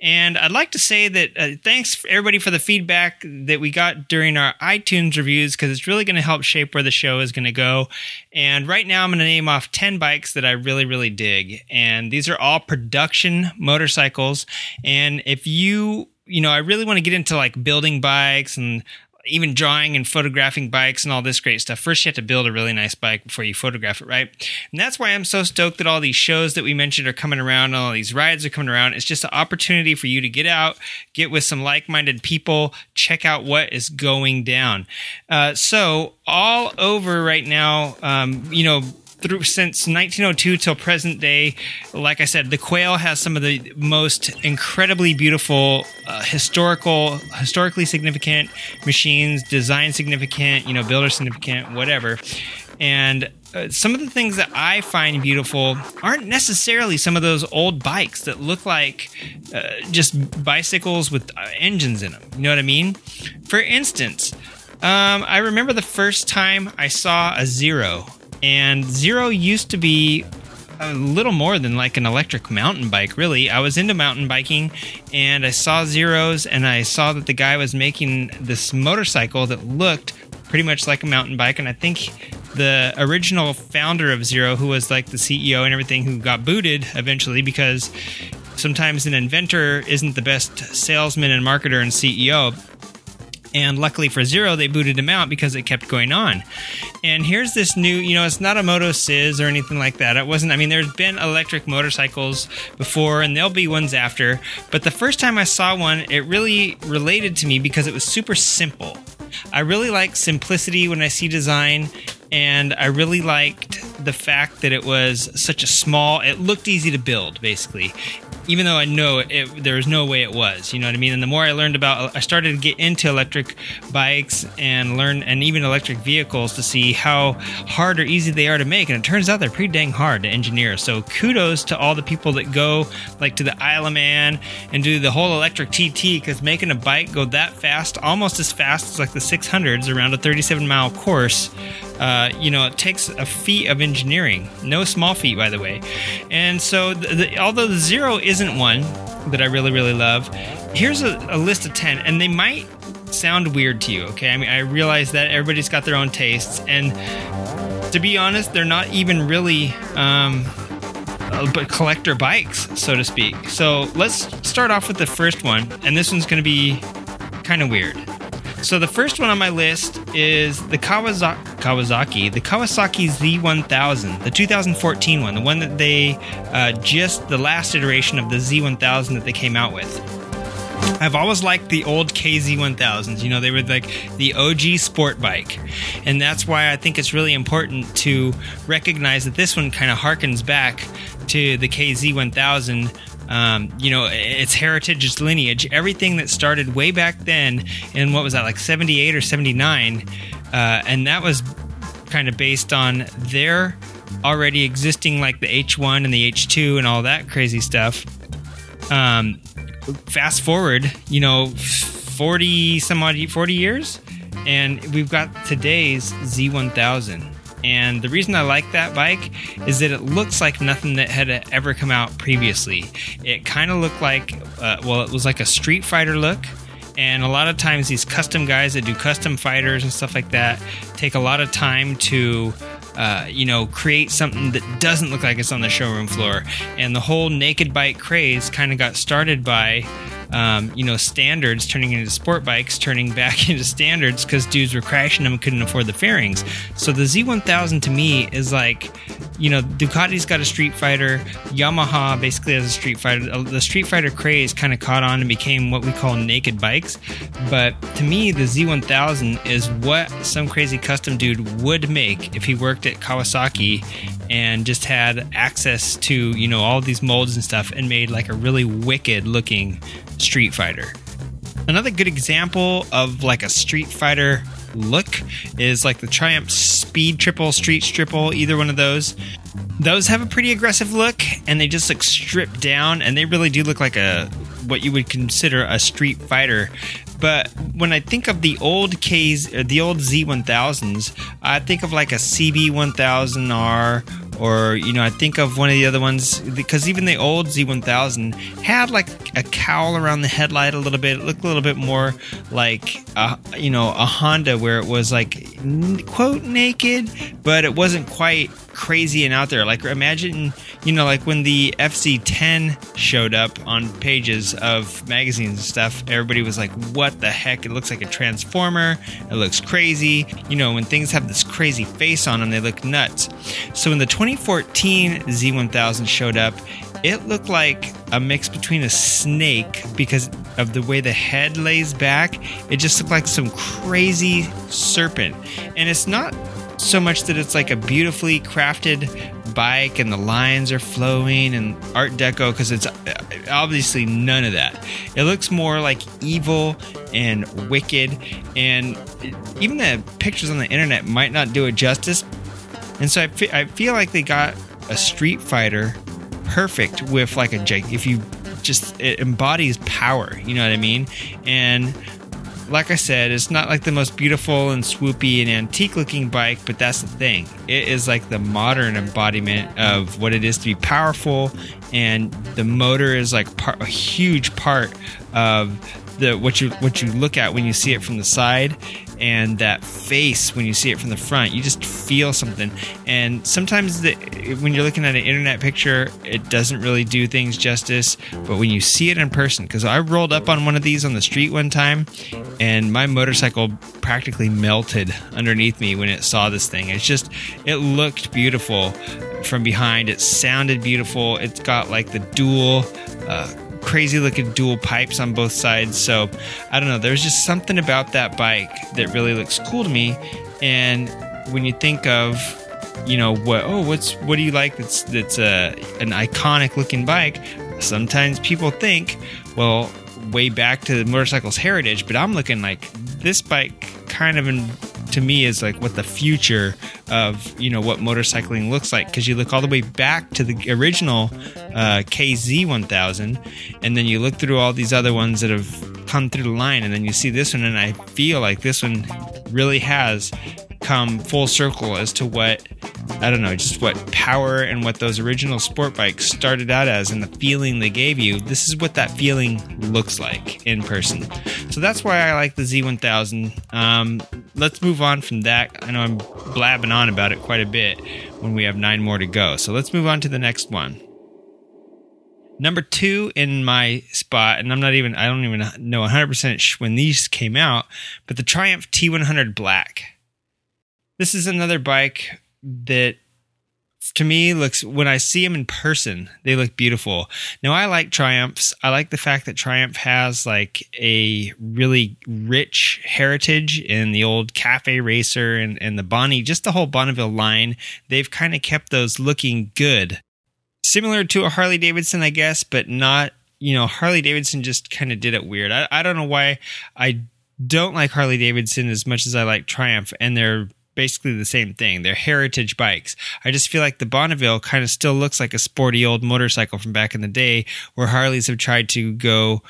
And I'd like to say that uh, thanks everybody for the feedback that we got during our iTunes reviews because it's really going to help shape where the show is going to go. And right now, I'm going to name off 10 bikes that I really, really dig. And these are all production motorcycles. And if you you know, I really want to get into like building bikes and even drawing and photographing bikes and all this great stuff. First, you have to build a really nice bike before you photograph it, right? And that's why I'm so stoked that all these shows that we mentioned are coming around, all these rides are coming around. It's just an opportunity for you to get out, get with some like minded people, check out what is going down. Uh, so, all over right now, um, you know, through since 1902 till present day. Like I said, the Quail has some of the most incredibly beautiful, uh, historical, historically significant machines, design significant, you know, builder significant, whatever. And uh, some of the things that I find beautiful aren't necessarily some of those old bikes that look like uh, just bicycles with uh, engines in them. You know what I mean? For instance, um, I remember the first time I saw a Zero and Zero used to be a little more than like an electric mountain bike, really. I was into mountain biking and I saw Zeros and I saw that the guy was making this motorcycle that looked pretty much like a mountain bike. And I think the original founder of Zero, who was like the CEO and everything, who got booted eventually because sometimes an inventor isn't the best salesman and marketer and CEO. And luckily for Zero, they booted him out because it kept going on. And here's this new, you know, it's not a MotoCzysz or anything like that. It wasn't, I mean, there's been electric motorcycles before and there'll be ones after. But the first time I saw one, it really related to me because it was super simple. I really like simplicity when I see design. And I really liked the fact that it was such a small. It looked easy to build, basically, even though I know it, there was no way it was. You know what I mean? And the more I learned about, I started to get into electric bikes and learn, and even electric vehicles to see how hard or easy they are to make. And it turns out they're pretty dang hard to engineer. So kudos to all the people that go like to the Isle of Man and do the whole electric TT because making a bike go that fast, almost as fast as like the 600s around a 37 mile course. Uh, you know, it takes a feat of engineering. No small feat, by the way. And so, the, the, although the Zero isn't one that I really, really love, here's a, a list of 10, and they might sound weird to you, okay? I mean, I realize that everybody's got their own tastes, and to be honest, they're not even really. Um, uh, but collector bikes, so to speak. So let's start off with the first one, and this one's going to be kind of weird. So the first one on my list is the Kawasaki, Kawasaki the Kawasaki Z1000, the 2014 one, the one that they uh, just the last iteration of the Z1000 that they came out with. I've always liked the old KZ1000s. You know, they were like the OG sport bike. And that's why I think it's really important to recognize that this one kind of harkens back to the KZ1000 um, you know, its heritage, its lineage, everything that started way back then in what was that, like 78 or 79. Uh, and that was kind of based on their already existing, like the H1 and the H2 and all that crazy stuff. Um, fast forward, you know, 40 some odd, 40 years, and we've got today's Z1000. And the reason I like that bike is that it looks like nothing that had ever come out previously. It kind of looked like, uh, well, it was like a Street Fighter look. And a lot of times, these custom guys that do custom fighters and stuff like that take a lot of time to uh, you know, create something that doesn't look like it's on the showroom floor. And the whole naked bike craze kind of got started by, um, you know, standards turning into sport bikes, turning back into standards because dudes were crashing them and couldn't afford the fairings. So the Z1000 to me is like, you know, Ducati's got a Street Fighter, Yamaha basically has a Street Fighter. Uh, the Street Fighter craze kind of caught on and became what we call naked bikes. But to me, the Z1000 is what some crazy custom dude would make if he worked at Kawasaki and just had access to, you know, all these molds and stuff and made like a really wicked looking Street Fighter. Another good example of like a Street Fighter look is like the Triumph Speed Triple, Street Triple, either one of those. Those have a pretty aggressive look and they just look stripped down and they really do look like a what you would consider a Street Fighter. But when I think of the old K's, the old Z1000s, I think of like a CB1000R or you know I think of one of the other ones because even the old Z1000 had like a cowl around the headlight a little bit. It looked a little bit more like a, you know a Honda where it was like quote naked, but it wasn't quite crazy and out there. Like imagine you know like when the FC10 showed up on pages of magazines and stuff, everybody was like, "What the heck? It looks like a transformer. It looks crazy." You know when things have this crazy face on them, they look nuts. So in the 20 2014 Z1000 showed up, it looked like a mix between a snake because of the way the head lays back. It just looked like some crazy serpent. And it's not so much that it's like a beautifully crafted bike and the lines are flowing and art deco because it's uh, obviously none of that. It looks more like evil and wicked and even the pictures on the internet might not do it justice, and so I, fe- I feel like they got a Street Fighter perfect with like a if you just it embodies power, you know what I mean? And like I said, it's not like the most beautiful and swoopy and antique looking bike, but that's the thing. It is like the modern embodiment of what it is to be powerful, and the motor is like a huge part of the what you what you look at when you see it from the side and that face when you see it from the front. You just feel something. And sometimes the, when you're looking at an internet picture it doesn't really do things justice. But when you see it in person because i rolled up on one of these on the street one time and my motorcycle practically melted underneath me when it saw this thing. It's just it looked beautiful from behind. It sounded beautiful. It's got like the dual uh, crazy looking dual pipes on both sides. So I don't know. There's just something about that bike that really looks cool to me. And when you think of you know what oh what's what do you like that's that's a an iconic looking bike sometimes people think well way back to the motorcycle's heritage but i'm looking like this bike kind of in, to me is like what the future of you know what motorcycling looks like. Because you look all the way back to the original uh, KZ1000 and then you look through all these other ones that have come through the line and then you see this one and I feel like this one really has come full circle as to what I don't know, just what power and what those original sport bikes started out as and the feeling they gave you. This is what that feeling looks like in person. So that's why I like the Z1000. Um, let's move on from that. I know I'm blabbing on about it quite a bit when we have nine more to go. So let's move on to the next one. Number two in my spot, and I'm not even, I don't even know 100% when these came out, but the Triumph T100 Black. This is another bike that to me looks when I see them in person, they look beautiful. Now I like Triumphs. I like the fact that Triumph has like a really rich heritage in the old Cafe Racer and, and the Bonnie, just the whole Bonneville line. They've kind of kept those looking good. Similar to a Harley Davidson, I guess, but not, you know, Harley Davidson just kind of did it weird. I, I don't know why I don't like Harley Davidson as much as I like Triumph, and they're basically the same thing. They're heritage bikes. I just feel like the Bonneville kind of still looks like a sporty old motorcycle from back in the day where Harleys have tried to go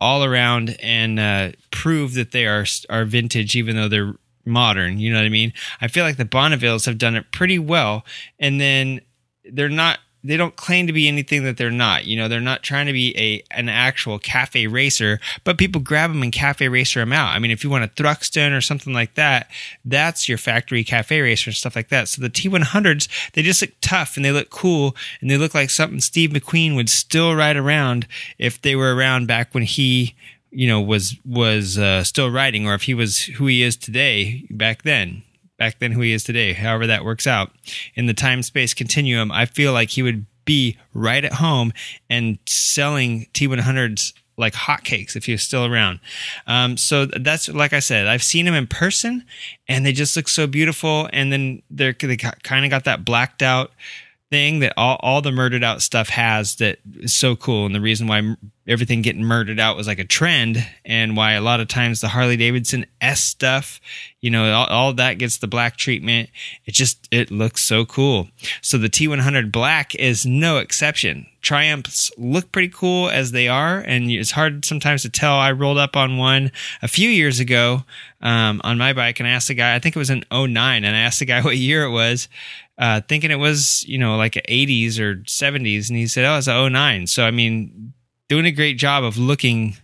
all around and uh, prove that they are are vintage even though they're modern, you know what I mean? I feel like the Bonnevilles have done it pretty well and then they're not they don't claim to be anything that they're not. You know, they're not trying to be a an actual cafe racer, but people grab them and cafe racer them out. I mean, if you want a Thruxton or something like that, that's your factory cafe racer and stuff like that. So the T100s, they just look tough and they look cool and they look like something Steve McQueen would still ride around if they were around back when he you know was was uh, still riding or if he was who he is today back then back then who he is today, however that works out. In the time space continuum, I feel like he would be right at home and selling T100s like hotcakes if he was still around. Um, so that's like I said, I've seen him in person, and they just look so beautiful. And then they're they kind of got that blacked out thing that all, all the murdered out stuff has that is so cool. And the reason why everything getting murdered out was like a trend and why a lot of times the harley davidson s stuff you know all, all that gets the black treatment. It just it looks so cool. So the t100 black is no exception. Triumphs look pretty cool as they are. And it's hard sometimes to tell. I rolled up on one a few years ago um, on my bike and i asked the guy i think it was an 09 and i asked the guy what year it was uh, thinking it was, you know, like 80s or 70s. And he said, oh, it's a 09. So, I mean, doing a great job of looking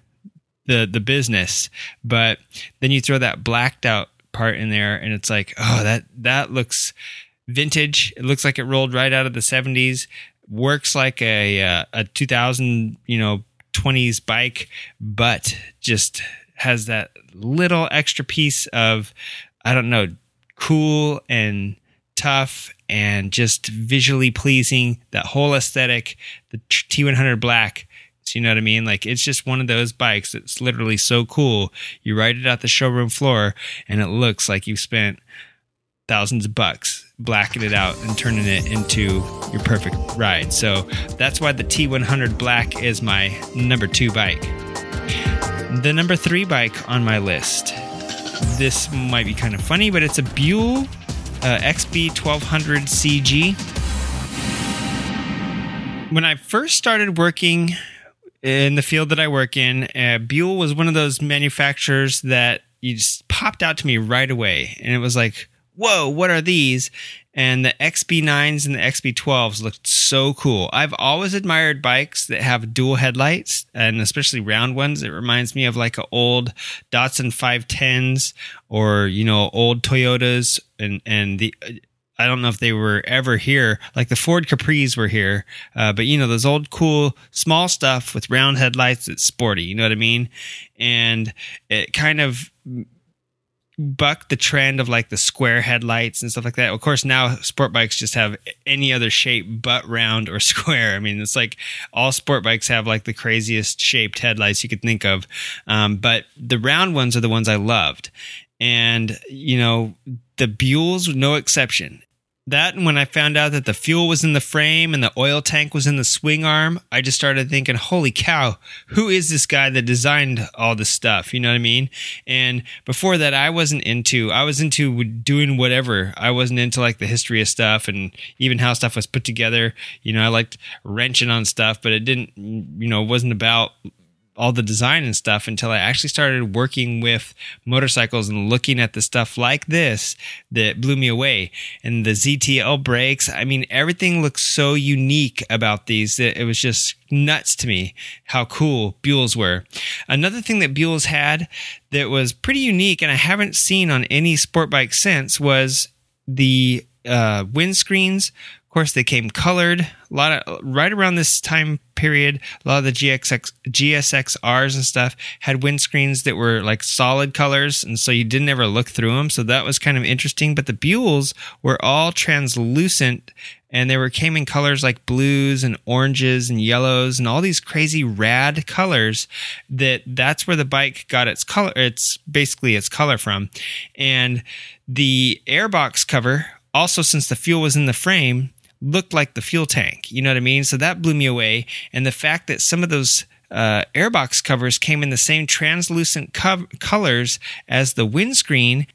the, the business. But then you throw that blacked out part in there and it's like, oh, that, that looks vintage. It looks like it rolled right out of the 70s. Works like a, uh, a 2000, you know, 20s bike, but just has that little extra piece of, I don't know, cool and tough and just visually pleasing. That whole aesthetic, the T100 Black. So you know what I mean? Like it's just one of those bikes that's literally so cool. You ride it out the showroom floor and it looks like you spent thousands of bucks blacking it out and turning it into your perfect ride. So that's why the T100 Black is my number two bike. The number three bike on my list. This might be kind of funny, but it's a Buell uh, XB 1200 CG. When I first started working in the field that I work in, uh, Buell was one of those manufacturers that you just popped out to me right away. And it was like, whoa, what are these? And the XB9s and the XB12s looked so cool. I've always admired bikes that have dual headlights and especially round ones. It reminds me of like an old Datsun 510s or, you know, old Toyotas and, and the, I don't know if they were ever here. Like the Ford Capris were here, uh, but you know those old cool small stuff with round headlights It's sporty. You know what I mean? And it kind of buck the trend of like the square headlights and stuff like that. Of course, now sport bikes just have any other shape but round or square. I mean, it's like all sport bikes have like the craziest shaped headlights you could think of. Um, but the round ones are the ones I loved. And, you know, the Buells, no exception. That and when I found out that the fuel was in the frame and the oil tank was in the swing arm, I just started thinking, holy cow, who is this guy that designed all this stuff? You know what I mean? And before that, I wasn't into, I was into doing whatever. I wasn't into like the history of stuff and even how stuff was put together. You know, I liked wrenching on stuff, but it didn't, you know, wasn't about all the design and stuff until I actually started working with motorcycles and looking at the stuff like this that blew me away. And the ZTL brakes, I mean, everything looks so unique about these that it was just nuts to me how cool Buells were. Another thing that Buells had that was pretty unique and I haven't seen on any sport bike since was the uh, windscreens course, they came colored. A lot of right around this time period, a lot of the GXX, GSXRs and stuff had windscreens that were like solid colors, and so you didn't ever look through them. So that was kind of interesting. But the Buells were all translucent, and they were came in colors like blues and oranges and yellows and all these crazy rad colors. That that's where the bike got its color. It's basically its color from, and the airbox cover also since the fuel was in the frame looked like the fuel tank. You know what I mean? So that blew me away. And the fact that some of those uh, airbox covers came in the same translucent co- colors as the windscreen.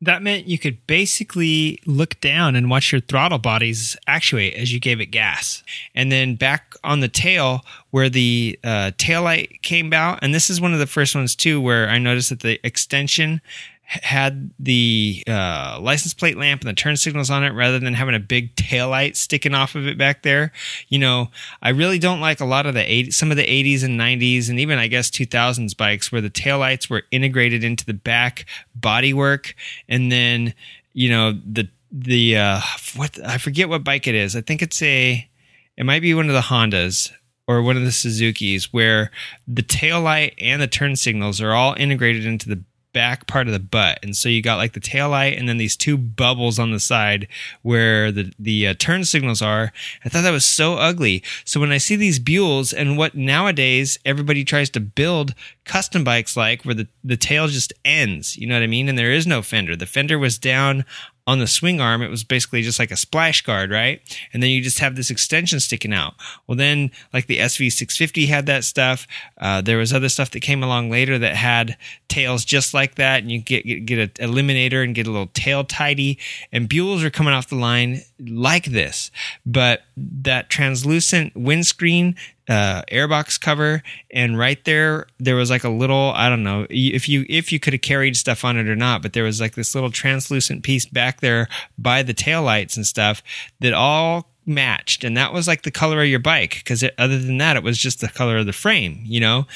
That meant you could basically look down and watch your throttle bodies actuate as you gave it gas. And then back on the tail, where the uh, tail light came out, and this is one of the first ones too, where I noticed that the extension had the uh, license plate lamp and the turn signals on it rather than having a big tail light sticking off of it back there. You know, I really don't like a lot of the 80, some of the 80s and 90s and even I guess 2000s bikes where the tail lights were integrated into the back bodywork and then, you know, the the uh what I forget what bike it is. I think it's a it might be one of the Hondas or one of the Suzuki's where the tail light and the turn signals are all integrated into the back part of the butt. And so you got like the tail light and then these two bubbles on the side where the, the uh, turn signals are. I thought that was so ugly. So when I see these Buells and what nowadays everybody tries to build custom bikes like where the, the tail just ends, you know what I mean? And there is no fender. The fender was down on the swing arm, it was basically just like a splash guard, right? And then you just have this extension sticking out. Well, then like the SV650 had that stuff. Uh, there was other stuff that came along later that had tails just like that, and you get get, get an eliminator and get a little tail tidy. And Buells are coming off the line like this, but that translucent windscreen uh, airbox cover, and right there there was like a little I don't know if you if you could have carried stuff on it or not, but there was like this little translucent piece back there by the tail lights and stuff that all matched and that was like the color of your bike because other than that it was just the color of the frame you know?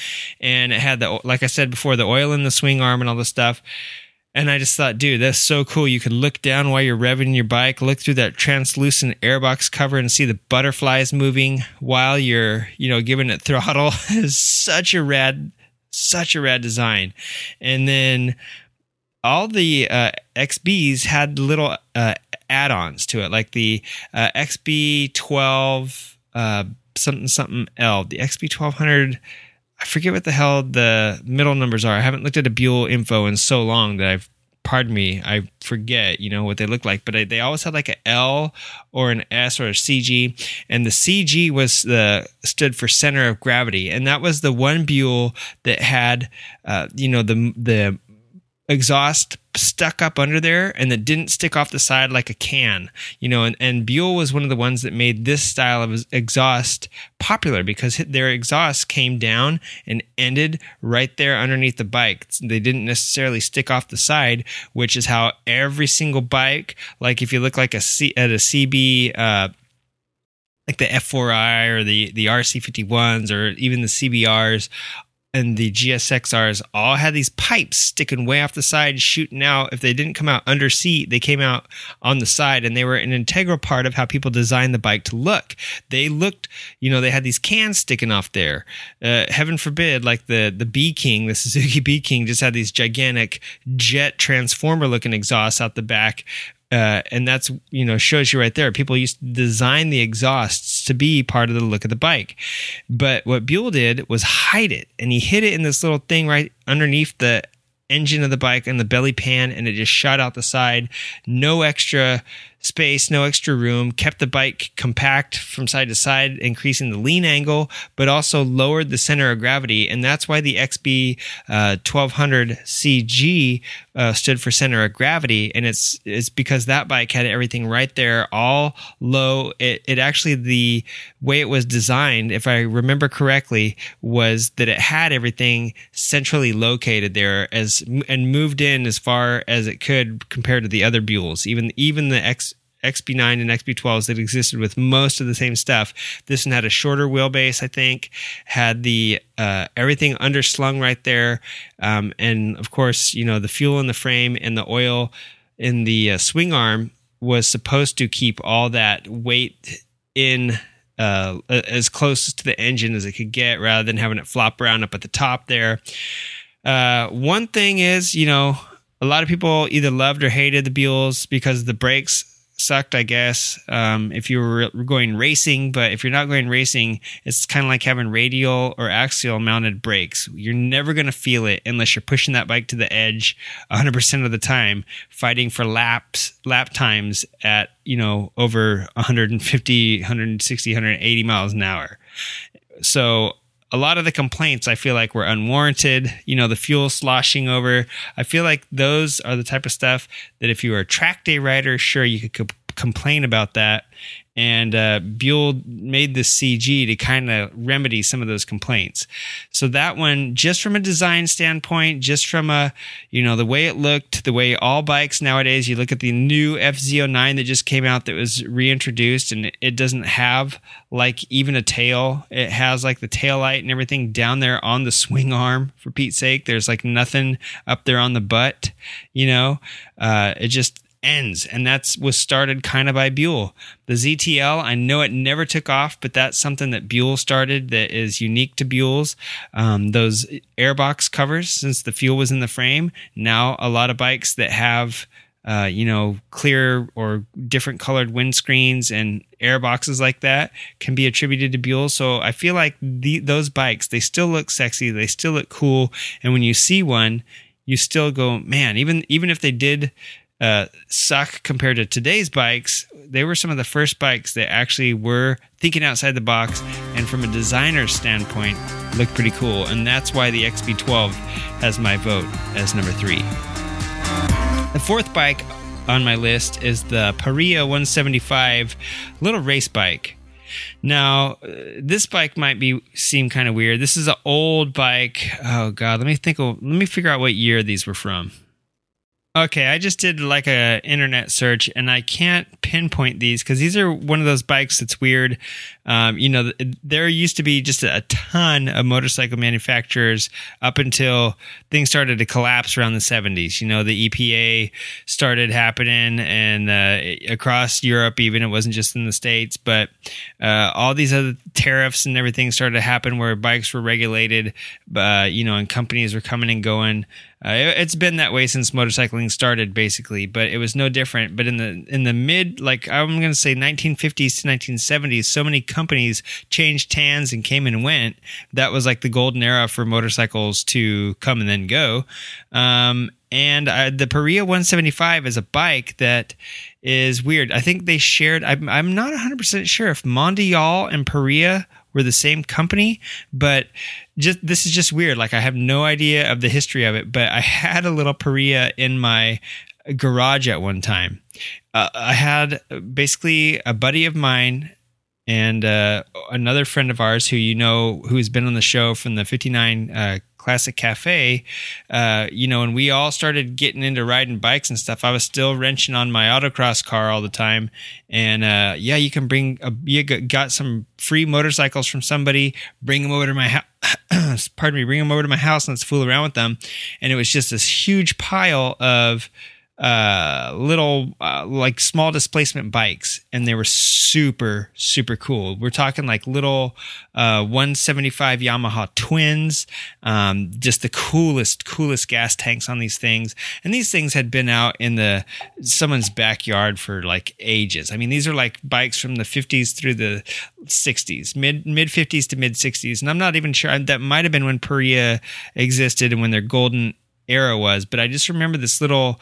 And it had the like i said before the oil in the swing arm and all the stuff and I just thought, dude, that's so cool. You can look down while you're revving your bike, look through that translucent airbox cover and see the butterflies moving while you're, you know, giving it throttle. is such a rad, such a rad design. And then all the uh, XBs had little uh, add-ons to it, like the uh, XB12 uh, something something L, the XB1200 I forget what the hell the middle numbers are. I haven't looked at a Buell info in so long that I've pardon me, I forget, you know, what they look like, but they always had like a L or an S or a CG, and the CG was the stood for center of gravity, and that was the one Buell that had, uh, you know, the the exhaust stuck up under there and that didn't stick off the side like a can, you know, and, and Buell was one of the ones that made this style of exhaust popular because their exhaust came down and ended right there underneath the bike. They didn't necessarily stick off the side, which is how every single bike, like if you look like a C, at a CB, uh, like the F4i or the the RC51s or even the CBRs and the GSXRs all had these pipes sticking way off the side, shooting out. If they didn't come out under seat, they came out on the side, and they were an integral part of how people designed the bike to look. They looked, you know, they had these cans sticking off there. Uh, heaven forbid, like the the B King, the Suzuki B King, just had these gigantic jet transformer looking exhausts out the back uh, and that's you know shows you right there. People used to design the exhausts to be part of the look of the bike, but what Buell did was hide it, and he hid it in this little thing right underneath the engine of the bike and the belly pan and it just shot out the side. No extra space, no extra room, kept the bike compact from side to side, increasing the lean angle, but also lowered the center of gravity. And that's why the XB uh, 1200 CG uh, stood for center of gravity. And it's, it's because that bike had everything right there, all low. It, it actually, the way it was designed, if I remember correctly, was that it had everything centrally located there as, and moved in as far as it could compared to the other Buells. Even, even the X, XB9 and XB12s that existed with most of the same stuff. This one had a shorter wheelbase, I think, had the uh, everything underslung right there, um, and of course, you know, the fuel in the frame and the oil in the uh, swing arm was supposed to keep all that weight in. Uh, as close to the engine as it could get rather than having it flop around up at the top there. Uh, one thing is, you know, a lot of people either loved or hated the Buells because of the brakes sucked, I guess, um, if you were going racing. But if you're not going racing, it's kind of like having radial or axial mounted brakes. You're never going to feel it unless you're pushing that bike to the edge 100% of the time, fighting for laps, lap times at, you know, over 150, 160, 180 miles an hour. So a lot of the complaints I feel like were unwarranted. You know, the fuel sloshing over. I feel like those are the type of stuff that if you were a track day rider, sure, you could co- complain about that and uh, Buell made the CG to kind of remedy some of those complaints. So that one, just from a design standpoint, just from a you know the way it looked, the way all bikes nowadays, you look at the new FZ09 that just came out that was reintroduced, and it doesn't have like even a tail. It has like the tail light and everything down there on the swing arm. For Pete's sake, there's like nothing up there on the butt. You know, uh, it just ends and that's was started kind of by Buell. The ZTL, I know it never took off, but that's something that Buell started that is unique to Buell's. Um, those airbox covers, since the fuel was in the frame, now a lot of bikes that have uh, you know, clear or different colored windscreens and air boxes like that can be attributed to Buell. So I feel like the, those bikes, they still look sexy, they still look cool, and when you see one, you still go, man. Even even if they did uh, suck compared to today's bikes. They were some of the first bikes that actually were thinking outside the box and from a designer's standpoint looked pretty cool. And that's why the XB12 has my vote as number three. The fourth bike on my list is the Parilla 175 little race bike. Now, uh, this bike might be seem kind of weird. This is an old bike. Oh god, let me think. Of, let me figure out what year these were from. Okay, I just did like a internet search, and I can't pinpoint these because these are one of those bikes that's weird. Um, you know, there used to be just a ton of motorcycle manufacturers up until things started to collapse around the seventies. You know, the EPA started happening, and uh, across Europe, even it wasn't just in the states, but uh, all these other tariffs and everything started to happen where bikes were regulated. Uh, you know, and companies were coming and going. Uh, it, has been that way since motorcycling started, basically, but it was no different. But in the in the mid, like I'm going to say, 1950s to 1970s, so many companies changed hands and came and went. That was like the golden era for motorcycles to come and then go. Um, and uh, the Parilla 175 is a bike that is weird. I think they shared. I'm, I'm not 100 percent sure if Mondial and Parilla were the same company, but just this is just weird. Like I have no idea of the history of it, but I had a little Parilla in my garage at one time. Uh, I had basically a buddy of mine and uh, another friend of ours who you know who's been on the show from the 59 uh, Classic Cafe, uh, you know, and we all started getting into riding bikes and stuff. I was still wrenching on my autocross car all the time, and uh, yeah, you can bring a, you got some free motorcycles from somebody, bring them over to my house. pardon me, bring them over to my house and let's fool around with them. And it was just this huge pile of uh, little uh, like small displacement bikes, and they were super super cool. We're talking like little uh, 175 Yamaha twins, um, just the coolest coolest gas tanks on these things. And these things had been out in the someone's backyard for like ages. I mean, these are like bikes from the 50s through the 60s, mid mid 50s to mid 60s, and I'm not even sure that might have been when Parilla existed and when their golden era was, but I just remember this little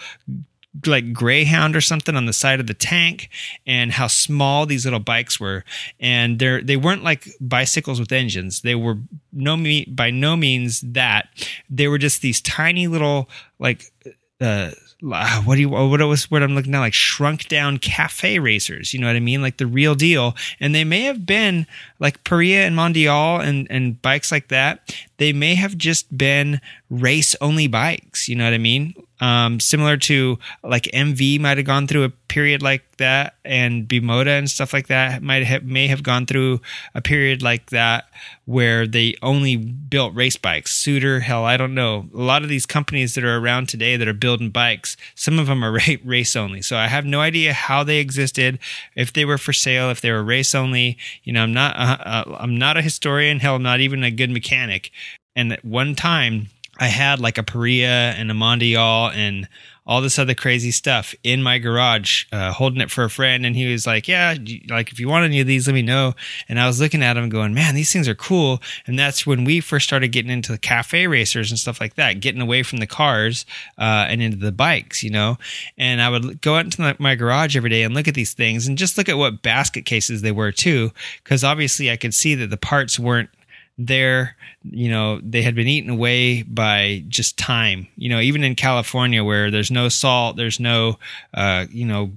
like greyhound or something on the side of the tank and how small these little bikes were. And they're they weren't like bicycles with engines. They were no me by no means that. They were just these tiny little like uh what do you what was what I'm looking at? Like shrunk down cafe racers. You know what I mean? Like the real deal. And they may have been like Parilla and Mondial and and bikes like that they may have just been race only bikes you know what I mean um, similar to like MV might have gone through a period like that, and Bimota and stuff like that might have may have gone through a period like that where they only built race bikes. Suter, hell, I don't know. A lot of these companies that are around today that are building bikes, some of them are race only. So I have no idea how they existed, if they were for sale, if they were race only. You know, I'm not uh, uh, I'm not a historian. Hell, I'm not even a good mechanic. And at one time I had like a Parilla and a Mondial and all this other crazy stuff in my garage, uh, holding it for a friend. And he was like, yeah, like if you want any of these, let me know. And I was looking at him going, man, these things are cool. And that's when we first started getting into the cafe racers and stuff like that, getting away from the cars, uh, and into the bikes, you know? And I would go out into my garage every day and look at these things and just look at what basket cases they were too. Cause obviously I could see that the parts weren't there you know they had been eaten away by just time. You know even in california where there's no salt there's no uh you know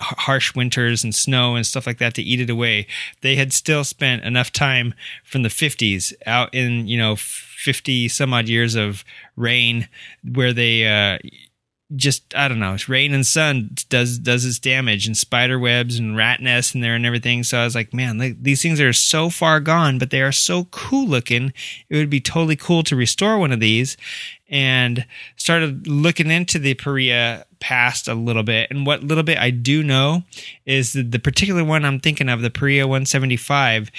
harsh winters and snow and stuff like that to eat it away they had still spent enough time from the 50s out in you know 50 some odd years of rain where they uh just I don't know, rain and sun does does its damage and spider webs and rat nests in there and everything. So I was like, man, like, these things are so far gone, but they are so cool looking. It would be totally cool to restore one of these. And started looking into the Parilla past a little bit. And what little bit I do know is that the particular one I'm thinking of, the Parilla 175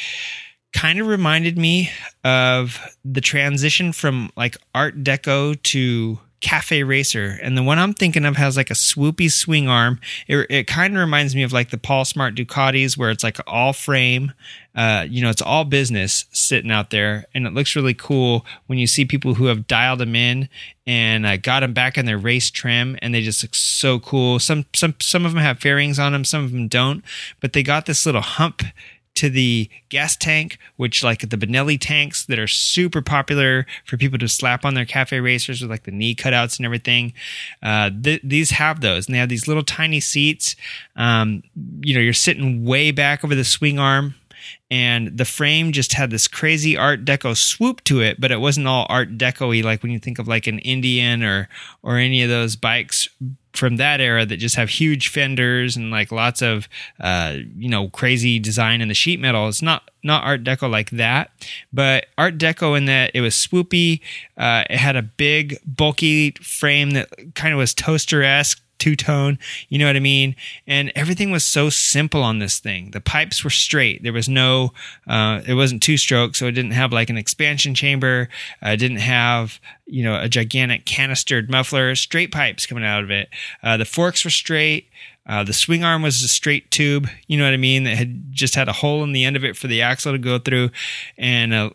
kind of reminded me of the transition from like art deco to Cafe Racer, and the one I'm thinking of has like a swoopy swing arm. It, it kind of reminds me of like the Paul Smart Ducatis, where it's like all frame. Uh, you know, it's all business sitting out there, and it looks really cool when you see people who have dialed them in and uh, got them back in their race trim, and they just look so cool. Some some some of them have fairings on them, some of them don't, but they got this little hump to the gas tank, which like the Benelli tanks that are super popular for people to slap on their cafe racers with like the knee cutouts and everything. Uh, th- these have those, and they have these little tiny seats. Um, you know, you're sitting way back over the swing arm and the frame just had this crazy art deco swoop to it but it wasn't all art deco-y like when you think of like an indian or or any of those bikes from that era that just have huge fenders and like lots of uh, you know crazy design in the sheet metal. It's not not Art Deco like that, but Art Deco in that it was swoopy. Uh, it had a big bulky frame that kind of was toaster esque two tone, you know what I mean? And everything was so simple on this thing. The pipes were straight. There was no, uh, it wasn't two stroke, so it didn't have like an expansion chamber. Uh, it didn't have, you know, a gigantic canistered muffler, straight pipes coming out of it. Uh, the forks were straight. Uh, the swing arm was a straight tube, you know what I mean? That had just had a hole in the end of it for the axle to go through and a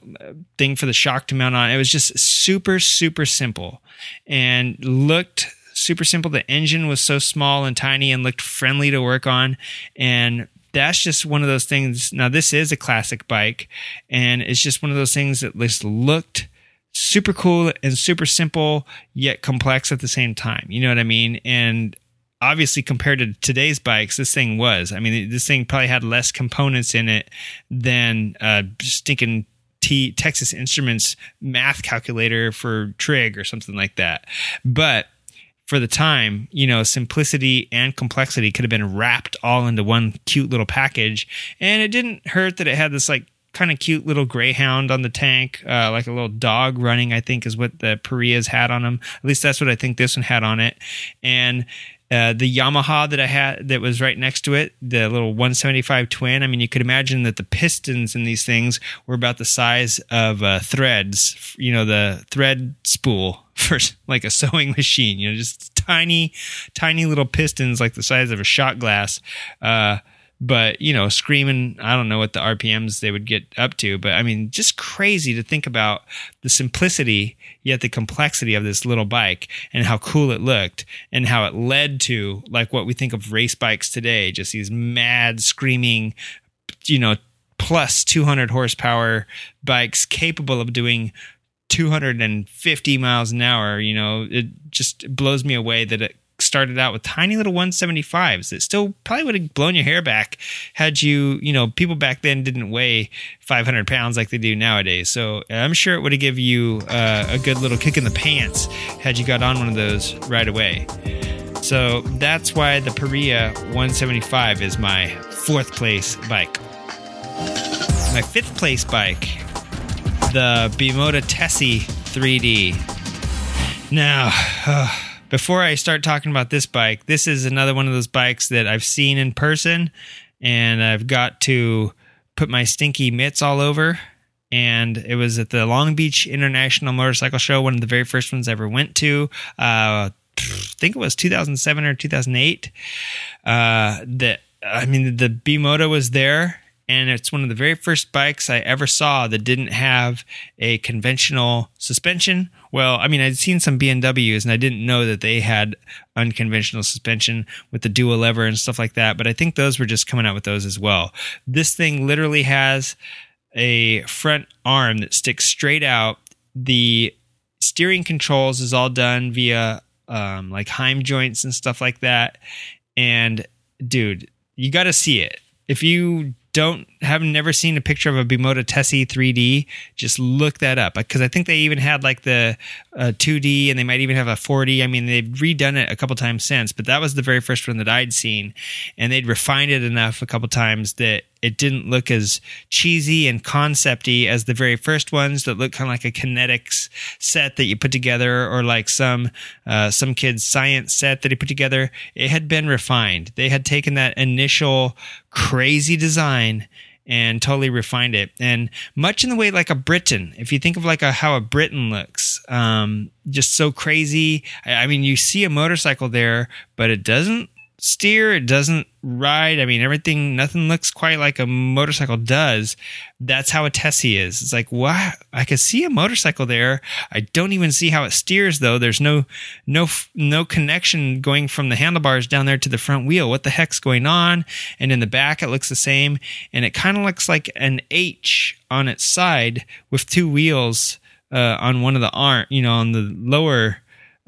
thing for the shock to mount on. It was just super, super simple and looked super simple. The engine was so small and tiny and looked friendly to work on. And that's just one of those things. Now, this is a classic bike, and it's just one of those things that just looked super cool and super simple, yet complex at the same time. You know what I mean? And obviously, compared to today's bikes, this thing was. I mean, this thing probably had less components in it than uh, stinking T- Texas Instruments math calculator for trig or something like that. But for the time, you know, simplicity and complexity could have been wrapped all into one cute little package. And it didn't hurt that it had this like kind of cute little greyhound on the tank, uh, like a little dog running, I think is what the Parillas had on them. At least that's what I think this one had on it. And uh, the Yamaha that I had that was right next to it, the little 175 twin. I mean, you could imagine that the pistons in these things were about the size of uh, threads, you know, the thread spool for like a sewing machine, you know, just tiny, tiny little pistons like the size of a shot glass. Uh, but you know, screaming. I don't know what the RPMs they would get up to, but I mean, just crazy to think about the simplicity yet the complexity of this little bike and how cool it looked and how it led to like what we think of race bikes today, just these mad screaming, you know, plus 200 horsepower bikes capable of doing 250 miles an hour. You know, it just blows me away that it started out with tiny little 175s that still probably would have blown your hair back had you, you know, people back then didn't weigh 500 pounds like they do nowadays. So I'm sure it would have given you uh, a good little kick in the pants had you got on one of those right away. So that's why the Parilla 175 is my fourth place bike. My fifth place bike, the Bimota Tesi 3D. Now, uh, before I start talking about this bike, this is another one of those bikes that I've seen in person and I've got to put my stinky mitts all over. And it was at the Long Beach International Motorcycle Show, one of the very first ones I ever went to. Uh, I think it was 2007 or 2008. Uh, that I mean, the B Bimota was there, and it's one of the very first bikes I ever saw that didn't have a conventional suspension. Well, I mean, I'd seen some BMWs and I didn't know that they had unconventional suspension with the dual lever and stuff like that, but I think those were just coming out with those as well. This thing literally has a front arm that sticks straight out. The steering controls is all done via um, like Heim joints and stuff like that. And dude, you got to see it. If you don't have never seen a picture of a Bimota Tesi 3D, just look that up because I think they even had like the uh, 2D and they might even have a 4D. I mean, they've redone it a couple times since, but that was the very first one that I'd seen, and they'd refined it enough a couple times that it didn't look as cheesy and concepty as the very first ones that looked kind of like a kinetics set that you put together or like some uh, some kid's science set that he put together it had been refined they had taken that initial crazy design and totally refined it. And much in the way like a Britten if you think of like a, how a Britten looks um, just so crazy. I, I mean you see a motorcycle there but it doesn't steer it doesn't ride. I mean everything nothing looks quite like a motorcycle does. That's how a tesi is. It's like wow i can see a motorcycle there. I don't even see how it steers though. There's no no no connection going from the handlebars down there to the front wheel. What the heck's going on? And in the back it looks the same. And it kind of looks like an h on its side with two wheels uh, on one of the arm you know on the lower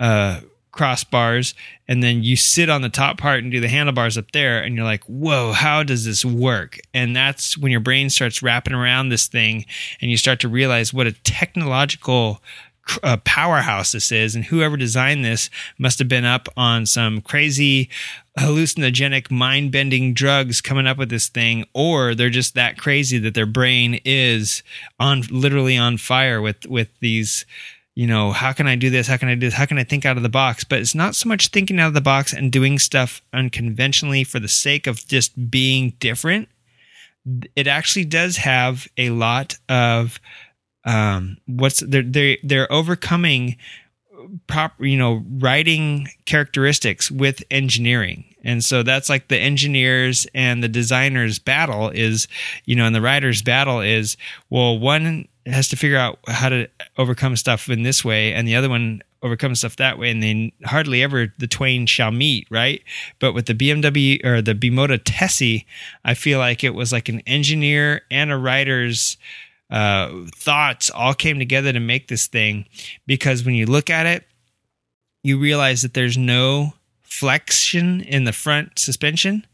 uh crossbars and then you sit on the top part and do the handlebars up there and you're like whoa how does this work? And that's when your brain starts wrapping around this thing and you start to realize what a technological uh, powerhouse this is and whoever designed this must have been up on some crazy hallucinogenic mind-bending drugs coming up with this thing or they're just that crazy that their brain is on literally on fire with with these you know, how can I do this? How can I do this? How can I think out of the box? But it's not so much thinking out of the box and doing stuff unconventionally for the sake of just being different. It actually does have a lot of um, what's they're they're they're overcoming proper you know riding characteristics with engineering and so that's like the engineers and the designers battle is you know and the riders battle is well one has to figure out how to overcome stuff in this way and the other one overcomes stuff that way. And then hardly ever the twain shall meet right? But with the bmw or the bimota tesi i feel like it was like an engineer and a rider's uh, thoughts all came together to make this thing. Because when you look at it you realize that there's no flexion in the front suspension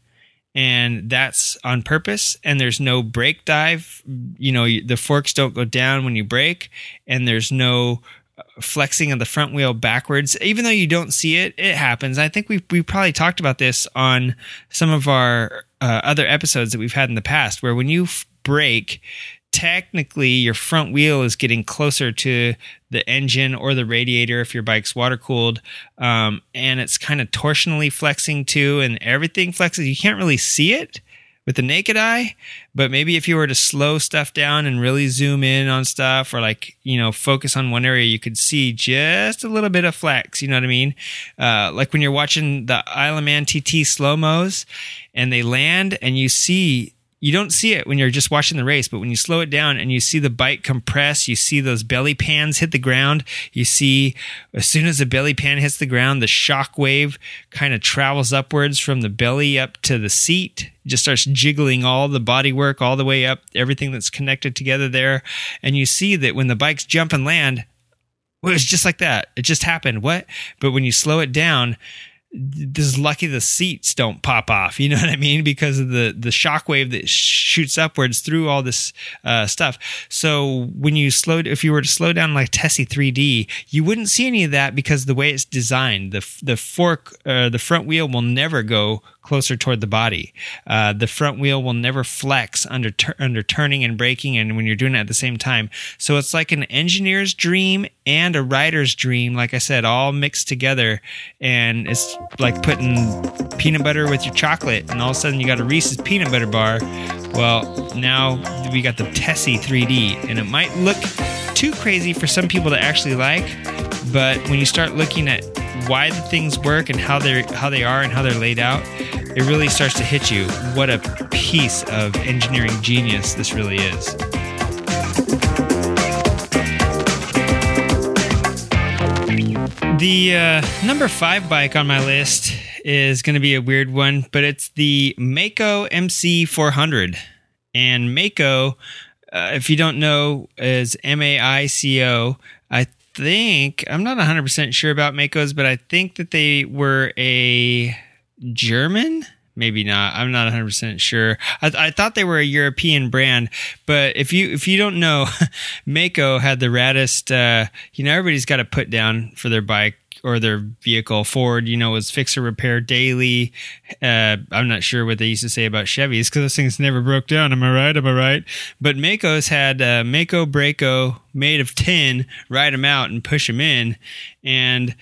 and that's on purpose and there's no brake dive. You know the forks don't go down when you brake and there's no uh, flexing of the front wheel backwards. Even though you don't see it it happens. I think we we probably talked about this on some of our uh, other episodes that we've had in the past where when you f- brake technically your front wheel is getting closer to the engine or the radiator if your bike's water cooled um, and it's kind of torsionally flexing too and everything flexes you can't really see it with the naked eye. But maybe if you were to slow stuff down and really zoom in on stuff or like, you know, focus on one area, you could see just a little bit of flex. You know what I mean? Uh, like when you're watching the Isle of Man TT slow mos and they land and you see you don't see it when you're just watching the race, but when you slow it down and you see the bike compress, you see those belly pans hit the ground. You see as soon as the belly pan hits the ground, the shock wave kind of travels upwards from the belly up to the seat. It just starts jiggling all the body work all the way up, everything that's connected together there. And you see that when the bikes jump and land, well, it's just like that. It just happened. What? But when you slow it down, this is lucky the seats don't pop off. You know what I mean? Because of the the shockwave that shoots upwards through all this uh, stuff. So when you slowed, if you were to slow down like Tesi 3D, you wouldn't see any of that because the way it's designed, the the fork, uh, the front wheel will never go closer toward the body. Uh, the front wheel will never flex under under turning and braking, and when you're doing it at the same time. So it's like an engineer's dream and a rider's dream, like I said, all mixed together, and it's like putting peanut butter with your chocolate, and all of a sudden you got a Reese's peanut butter bar. Well, now we got the Tesi 3D, and it might look too crazy for some people to actually like, but when you start looking at why the things work and how they're how they are and how they're laid out, it really starts to hit you what a piece of engineering genius this really is. The uh, number five bike on my list is going to be a weird one, but it's the Maico MC400. And Maico, uh, if you don't know, is M A I C O. I think, I'm not 100% sure about Maico's, but I think that they were a German maybe not. I'm not 100% sure. I, I, thought they were a european brand but if you if you don't know Maico had the raddest uh, you know everybody's got a put down for their bike or their vehicle. Ford, you know, was fix or repair daily. Uh, I'm not sure what they used to say about Chevys because those things never broke down. Am I right? Am I right? But Maico's had uh, Maico Braco made of tin, ride them out and push them in. And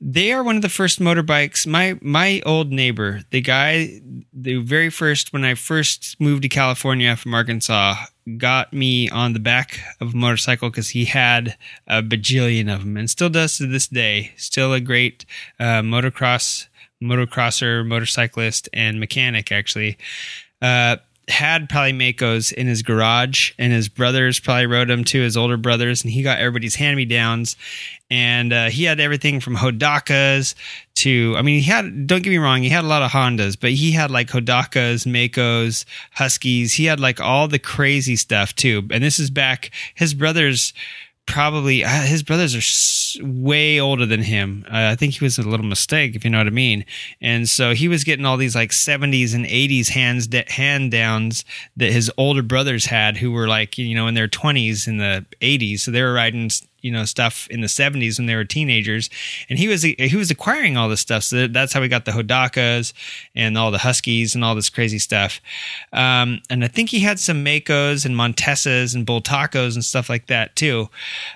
they are one of the first motorbikes. My my old neighbor, the guy, the very first when I first moved to California from Arkansas, got me on the back of a motorcycle because he had a bajillion of them and still does to this day. Still a great uh, motocross, motocrosser, motorcyclist, and mechanic, actually. Uh, had probably Maicos in his garage, and his brothers probably rode them to his older brothers, and he got everybody's hand me downs. And uh, he had everything from Hodakas to, I mean, he had, don't get me wrong, he had a lot of Hondas, but he had like Hodakas, Maicos, Huskies. He had like all the crazy stuff too. And this is back, his brothers probably uh, his brothers are way older than him. Uh, I think he was a little mistake, if you know what I mean. And so he was getting all these like 70s and 80s hands da- hand downs that his older brothers had, who were like you know in their 20s in the 80s. So they were riding you know stuff in the 70s when they were teenagers. And he was he was acquiring all this stuff. So that's how we got the hodakas and all the huskies and all this crazy stuff. Um, and i think he had some maicos and montesas and bultacos and stuff like that too.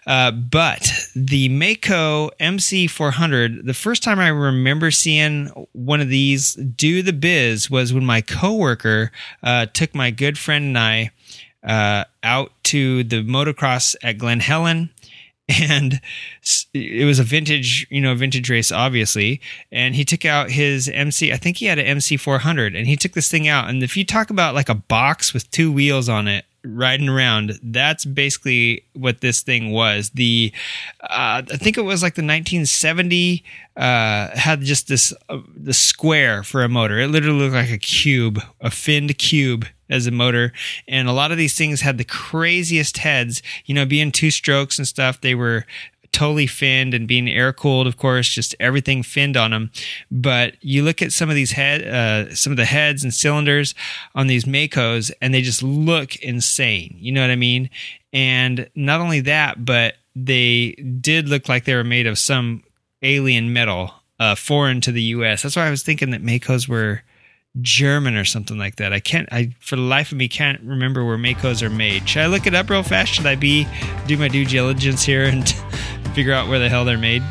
Uh, but the maico mc400 the first time i remember seeing one of these do the biz was when my coworker uh, took my good friend and i uh, out to the motocross at Glen Helen and it was a vintage, you know, vintage race, obviously. And he took out his MC, I think he had an MC 400, and he took this thing out. And if you talk about like a box with two wheels on it, riding around, that's basically what this thing was. The, uh, I think it was like the 1970, uh, had just this, uh, the square for a motor. It literally looked like a cube, a finned cube as a motor. And a lot of these things had the craziest heads, you know, being two strokes and stuff. They were totally finned and being air cooled, of course, just everything finned on them. But you look at some of these head, uh, some of the heads and cylinders on these Maicos, and they just look insane. You know what I mean? And not only that, but they did look like they were made of some alien metal, uh, foreign to the U.S. That's why I was thinking that Maicos were German or something like that. I can't. I for the life of me can't remember where Maicos are made. Should I look it up real fast? Should I be do my due diligence here and figure out where the hell they're made?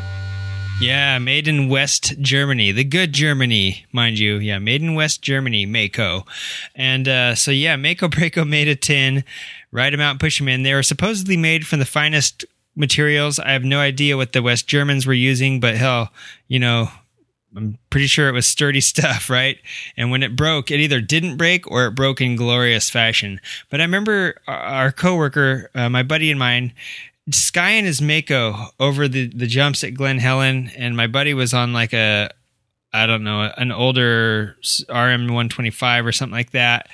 Yeah, made in West Germany, the good Germany, mind you. Yeah, made in West Germany, Maico. And uh, so, yeah, Maico Braco made a tin, write them out, push them in. They were supposedly made from the finest materials. I have no idea what the West Germans were using, but hell, you know, I'm pretty sure it was sturdy stuff, right? And when it broke, it either didn't break or it broke in glorious fashion. But I remember our coworker, uh, my buddy and mine, skying his Maico over the, the jumps at Glen Helen, and my buddy was on like a, I don't know, an older RM 125 or something like that.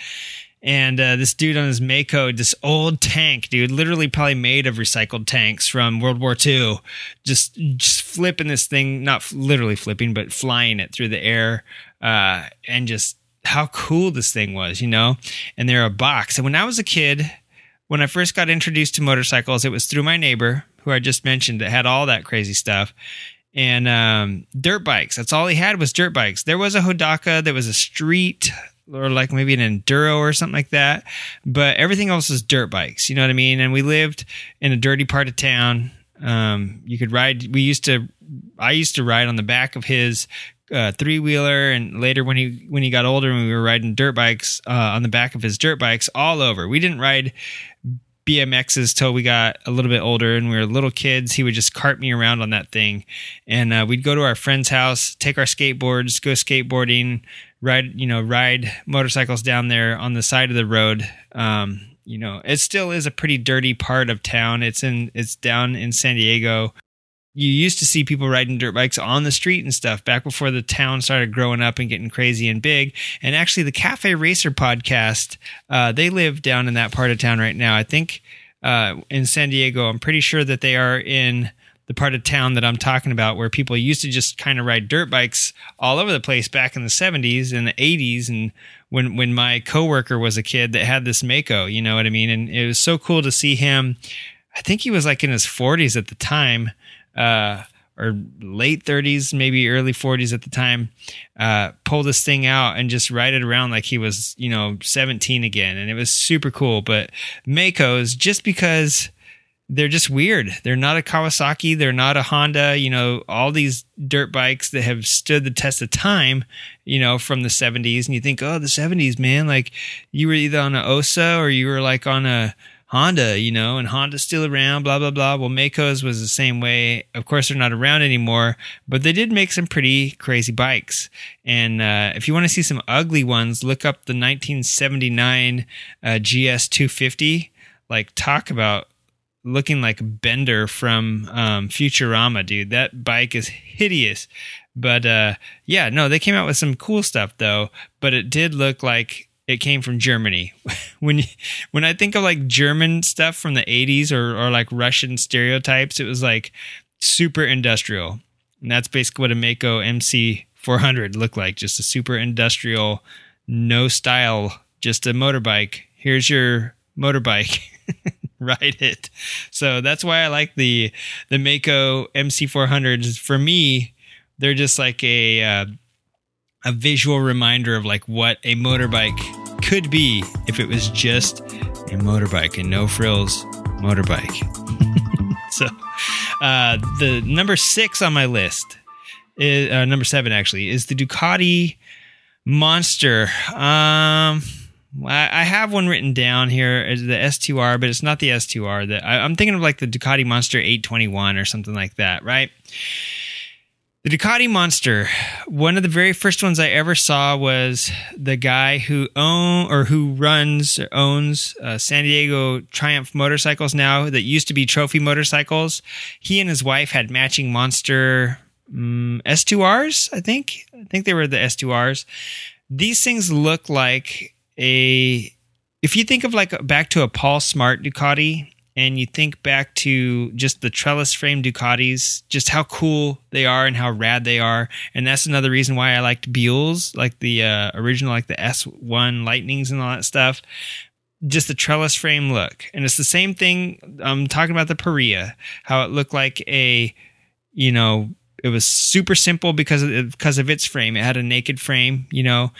And uh, this dude on his Mako, this old tank, dude, literally probably made of recycled tanks from World War II, just just flipping this thing, not literally flipping, but flying it through the air, uh, and just how cool this thing was, you know. And they're a box. And when I was a kid, when I first got introduced to motorcycles, it was through my neighbor who I just mentioned that had all that crazy stuff. And um, dirt bikes. That's all he had was dirt bikes. There was a Hodaka. There was a street or like maybe an enduro or something like that. But everything else is dirt bikes. You know what I mean? And we lived in a dirty part of town. Um, you could ride. We used to. I used to ride on the back of his uh, three wheeler, and later when he when he got older, and we were riding dirt bikes uh, on the back of his dirt bikes all over. We didn't ride BMXs till we got a little bit older and we were little kids. He would just cart me around on that thing. And uh, we'd go to our friend's house, take our skateboards, go skateboarding, ride, you know, ride motorcycles down there on the side of the road. Um, you know, it still is a pretty dirty part of town. It's in, it's down in San Diego you used to see people riding dirt bikes on the street and stuff back before the town started growing up and getting crazy and big. And actually, the Cafe Racer podcast, uh, they live down in that part of town right now. I think uh, in San Diego. I'm pretty sure that they are in the part of town that I'm talking about where people used to just kind of ride dirt bikes all over the place back in the 70s and the 80s and when when my coworker was a kid that had this Maico, you know what I mean? And it was so cool to see him. I think he was like in his 40s at the time uh, or late 30s, maybe early 40s at the time, uh, pull this thing out and just ride it around like he was, you know, 17 again. And it was super cool. But Maicos, just because they're just weird. They're not a Kawasaki. They're not a Honda. You know, all these dirt bikes that have stood the test of time, you know, from the 70s. And you think, oh, the 70s, man, like you were either on an Ossa or you were like on a, Honda, you know, and Honda's still around, blah, blah, blah. Well, Maico's was the same way. Of course, they're not around anymore, but they did make some pretty crazy bikes. And uh, if you want to see some ugly ones, look up the 1979 uh, GS 250. Like, talk about looking like Bender from um, Futurama, dude. That bike is hideous. But uh, yeah, no, they came out with some cool stuff though. But it did look like it came from Germany. when when I think of like German stuff from the 80s or or like Russian stereotypes, it was like super industrial. And that's basically what a Maico MC 400 looked like, just a super industrial no style, just a motorbike. Here's your motorbike. Ride it. So that's why I like the the Maico MC400s. For me, they're just like a uh, a visual reminder of like what a motorbike could be if it was just a motorbike and no frills motorbike. so, uh, the number six on my list is uh, number seven actually is the Ducati Monster. Um, I have one written down here the S2R, but it's not the S2R. That I'm thinking of like the Ducati Monster 821 or something like that, right? The Ducati Monster. One of the very first ones I ever saw was the guy who own or who runs or owns uh, San Diego Triumph motorcycles now that used to be trophy motorcycles. He and his wife had matching Monster um, mm, S2Rs. I think. I think they were the S2Rs. These things look like a. If you think of like back to a Paul Smart Ducati, and you think back to just the trellis frame Ducatis, just how cool they are and how rad they are. And that's another reason why I liked Buells, like the uh, original, like the S1 Lightnings and all that stuff. Just the trellis frame look. And it's the same thing. I'm talking about the Parilla, how it looked like a, you know, it was super simple because of, because of its frame. It had a naked frame, you know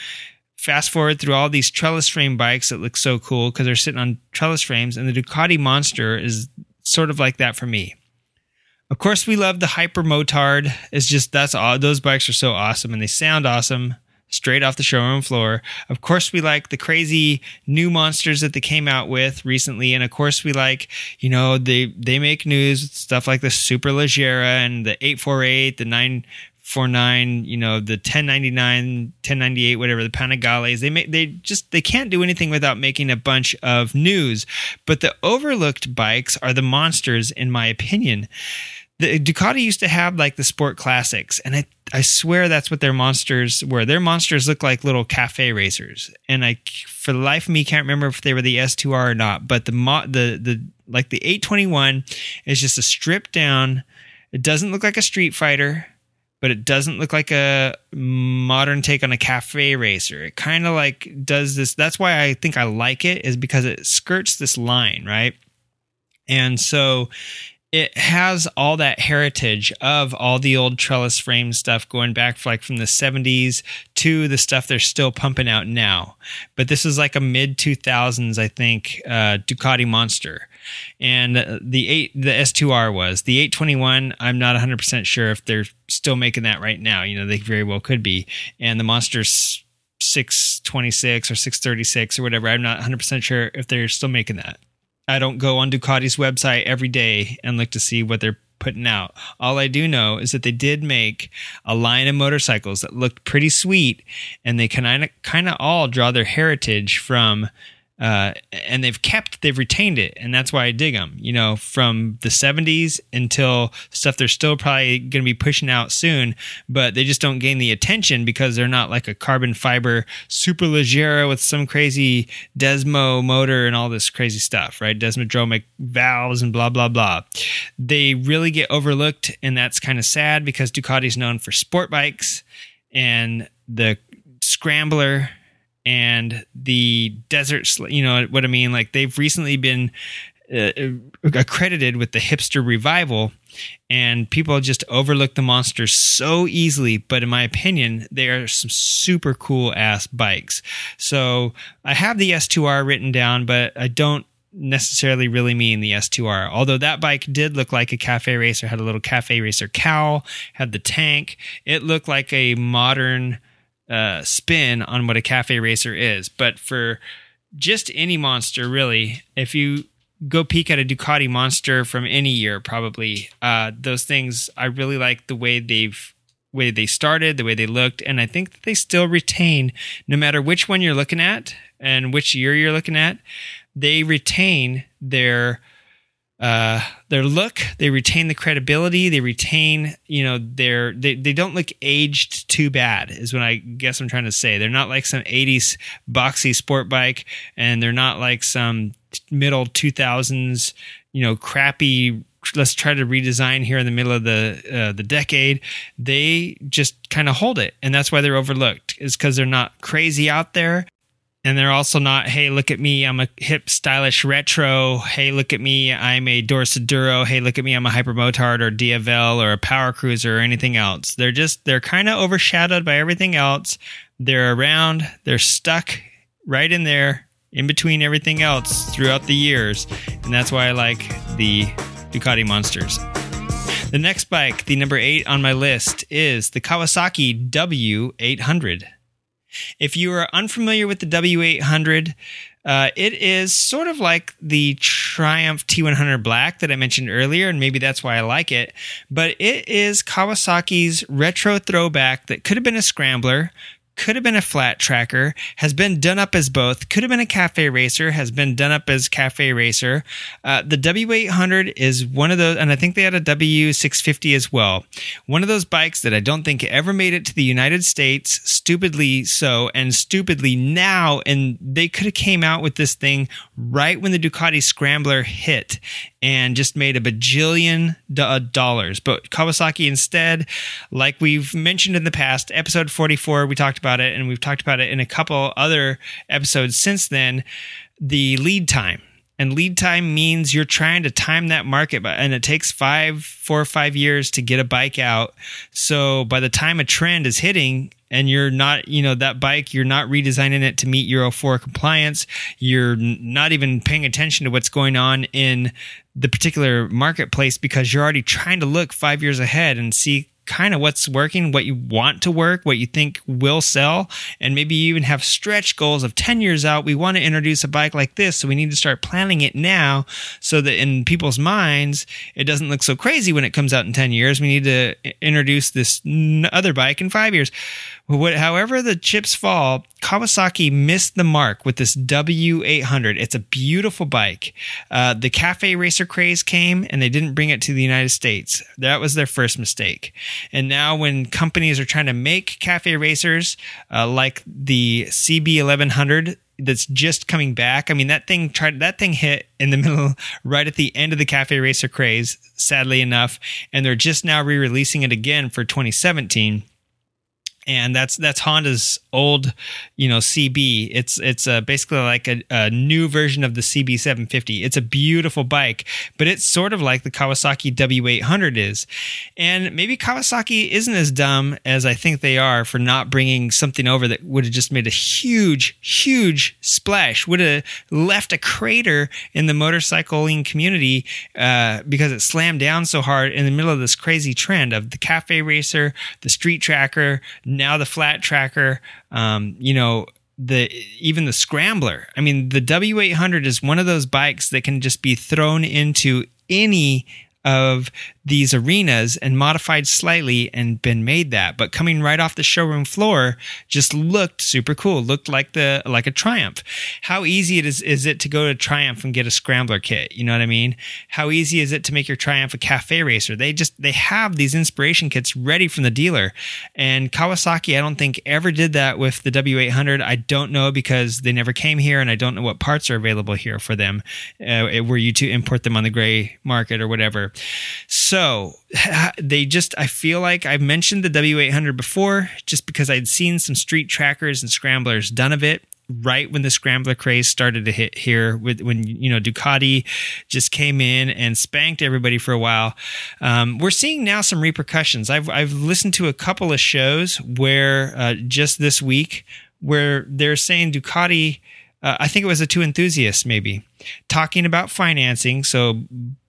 fast forward through all these trellis frame bikes that look so cool because they're sitting on trellis frames, and the Ducati Monster is sort of like that for me. Of course, we love the Hyper Motard. It's just that's all. Those bikes are so awesome and they sound awesome straight off the showroom floor. Of course, we like the crazy new monsters that they came out with recently, and of course, we like you know they they make news stuff like the Super Leggera and the eight four eight, the nine four nine, you know the 1099, 1098, whatever the Panigales. They make they just they can't do anything without making a bunch of news. But the overlooked bikes are the monsters, in my opinion the Ducati used to have like the sport classics, and I I swear that's what their monsters were. Their monsters look like little cafe racers, and I for the life of me can't remember if they were the S2R or not. But the the the like the 821 is just a stripped down. It doesn't look like a Street Fighter, but it doesn't look like a modern take on a cafe racer. It kind of like does this. That's why I think I like it is because it skirts this line, right? And so it has all that heritage of all the old trellis frame stuff going back like from the 70s to the stuff they're still pumping out now. But this is like a mid 2000s, I think, uh, Ducati Monster. And uh, the eight, the S2R was the 821. I'm not 100% sure if they're still making that right now. You know, they very well could be. And the Monster's 626 or 636 or whatever. I'm not 100% sure if they're still making that. I don't go on Ducati's website every day and look to see what they're putting out. All I do know is that they did make a line of motorcycles that looked pretty sweet, and they kind of kind of all draw their heritage from uh, and they've kept they've retained it and that's why i dig them you know from the 70s until stuff they're still probably going to be pushing out soon but they just don't gain the attention because they're not like a carbon fiber super leggera with some crazy desmo motor and all this crazy stuff right? Desmodromic valves and blah blah blah. They really get overlooked and that's kind of sad because ducati's known for sport bikes and the scrambler and the desert, you know what I mean? Like they've recently been uh, accredited with the hipster revival and people just overlook the monsters so easily but in my opinion they are some super cool ass bikes so i have the s2r written down but i don't necessarily really mean the S2R. Although that bike did look like a cafe racer, had a little cafe racer cowl, had the tank. It looked like a modern uh, spin on what a cafe racer is. But for just any monster, really, if you go peek at a Ducati monster from any year, probably uh, those things. I really like the way they've way they started, the way they looked, and I think that they still retain, no matter which one you're looking at and which year you're looking at, they retain their uh, their look. They retain the credibility. They retain, you know, their they they don't look aged too bad. Is what I guess I'm trying to say. They're not like some '80s boxy sport bike, and they're not like some middle 2000s, you know, crappy. Let's try to redesign here in the middle of the uh, the decade. They just kind of hold it, and that's why they're overlooked. Is because they're not crazy out there and they're also not, hey, look at me, I'm a hip, stylish retro. Hey, look at me, I'm a Dorsoduro. Hey, look at me, I'm a Hypermotard or Diavel or a Power Cruiser or anything else. They're just, they're kind of overshadowed by everything else. They're around, they're stuck right in there, in between everything else throughout the years. And that's why I like the Ducati Monsters. The next bike, the number eight on my list, is the Kawasaki W800. If you are unfamiliar with the W800, uh, it is sort of like the Triumph T100 Black that I mentioned earlier, and maybe that's why I like it. But it is Kawasaki's retro throwback that could have been a scrambler, could have been a flat tracker, has been done up as both, could have been a cafe racer, has been done up as cafe racer. Uh, the W800 is one of those, and I think they had a W650 as well. One of those bikes that I don't think ever made it to the United States, stupidly so, and stupidly now, and they could have came out with this thing right when the Ducati Scrambler hit and just made a bajillion uh, dollars. But Kawasaki instead, like we've mentioned in the past, episode 44, we talked about it, and we've talked about it in a couple other episodes since then, the lead time. And lead time means you're trying to time that market, but and it takes five, four or five years to get a bike out. So by the time a trend is hitting, and you're not, you know, that bike, you're not redesigning it to meet Euro 4 compliance. You're not even paying attention to what's going on in the particular marketplace because you're already trying to look five years ahead and see kind of what's working, what you want to work, what you think will sell, and maybe you even have stretch goals of 10 years out. We want to introduce a bike like this, so we need to start planning it now so that in people's minds, it doesn't look so crazy when it comes out in 10 years. We need to introduce this other bike in five years. However, the chips fall, Kawasaki missed the mark with this W800. It's a beautiful bike. Uh, the cafe racer craze came and they didn't bring it to the United States. That was their first mistake. And now, when companies are trying to make cafe racers uh, like the CB1100, that's just coming back. I mean, that thing tried that thing hit in the middle, right at the end of the cafe racer craze. Sadly enough, and they're just now re-releasing it again for 2017 and that's that's Honda's old, you know, CB. It's it's uh, basically like a, a new version of the CB 750. It's a beautiful bike, but it's sort of like the Kawasaki W800 is, and maybe Kawasaki isn't as dumb as I think they are for not bringing something over that would have just made a huge, huge splash. Would have left a crater in the motorcycling community uh, because it slammed down so hard in the middle of this crazy trend of the cafe racer, the street tracker now the flat tracker, um, you know, the even the scrambler. I mean, the W800 is one of those bikes that can just be thrown into any of these arenas and modified slightly and been made that. But coming right off the showroom floor just looked super cool looked like the like a triumph. How easy it is is it to go to triumph and get a scrambler kit? You know what i mean? How easy is it to make your triumph a cafe racer? They just they have these inspiration kits ready from the dealer. And kawasaki i don't think ever did that with the w800 i don't know because they never came here and i don't know what parts are available here for them uh, were you to import them on the gray market or whatever. So they just, I feel like I've mentioned the W800 before just because I'd seen some street trackers and scramblers done of it right when the scrambler craze started to hit here with when you know Ducati just came in and spanked everybody for a while. Um, we're seeing now some repercussions. I've I've listened to a couple of shows where uh, just this week where they're saying Ducati. Uh, I think it was a two enthusiasts maybe talking about financing. So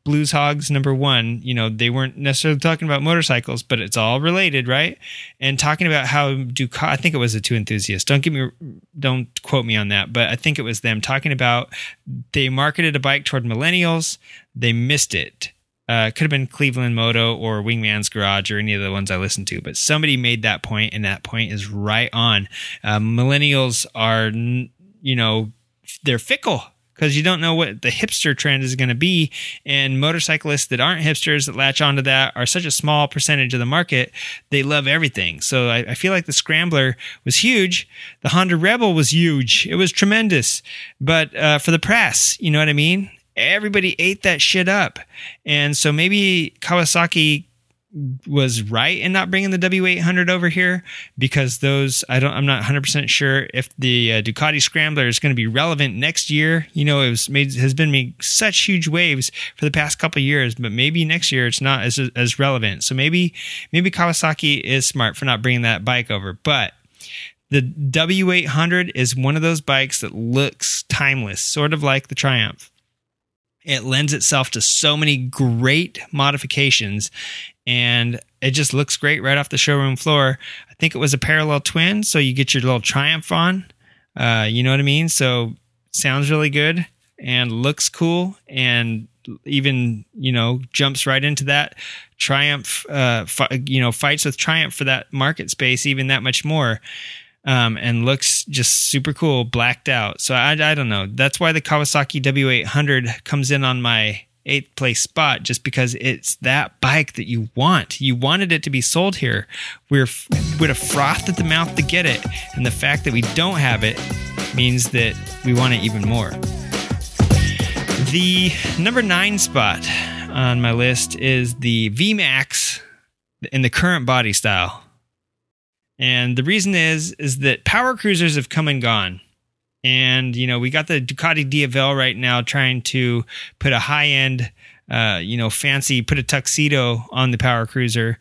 Blues Hogs number one, you know, they weren't necessarily talking about motorcycles, but it's all related, right? And talking about how Ducati, I think it was the two enthusiasts. Don't give me, don't quote me on that, but I think it was them talking about they marketed a bike toward millennials, they missed it. Uh, could have been Cleveland Moto or Wingman's Garage or any of the ones I listened to, but somebody made that point, and that point is right on. Uh, millennials are, you know, they're fickle because you don't know what the hipster trend is going to be. And motorcyclists that aren't hipsters that latch onto that are such a small percentage of the market. They love everything. So I, I feel like the Scrambler was huge. The Honda Rebel was huge. It was tremendous. But uh, for the press, you know what I mean? Everybody ate that shit up. And so maybe Kawasaki was right in not bringing the W800 over here because those I don't I'm not 100% sure if the uh, Ducati Scrambler is going to be relevant next year. You know, it was made has been made such huge waves for the past couple years, but maybe next year it's not as as relevant. So maybe maybe Kawasaki is smart for not bringing that bike over, but the W800 is one of those bikes that looks timeless, sort of like the Triumph. It lends itself to so many great modifications and it just looks great right off the showroom floor. I think it was a parallel twin, so you get your little Triumph on. Uh, you know what I mean? So sounds really good and looks cool and even you know jumps right into that Triumph. Uh, you know fights with Triumph for that market space even that much more. Um, and looks just super cool, blacked out. So I, I don't know. That's why the Kawasaki W800 comes in on my eighth place spot just because it's that bike that you want. You wanted it to be sold here. We're would have frothed at the mouth to get it, and the fact that we don't have it means that we want it even more. The number nine spot on my list is the VMAX in the current body style. And the reason is is that power cruisers have come and gone. And, you know, we got the Ducati Diavel right now trying to put a high end, uh, you know, fancy, put a tuxedo on the Power Cruiser.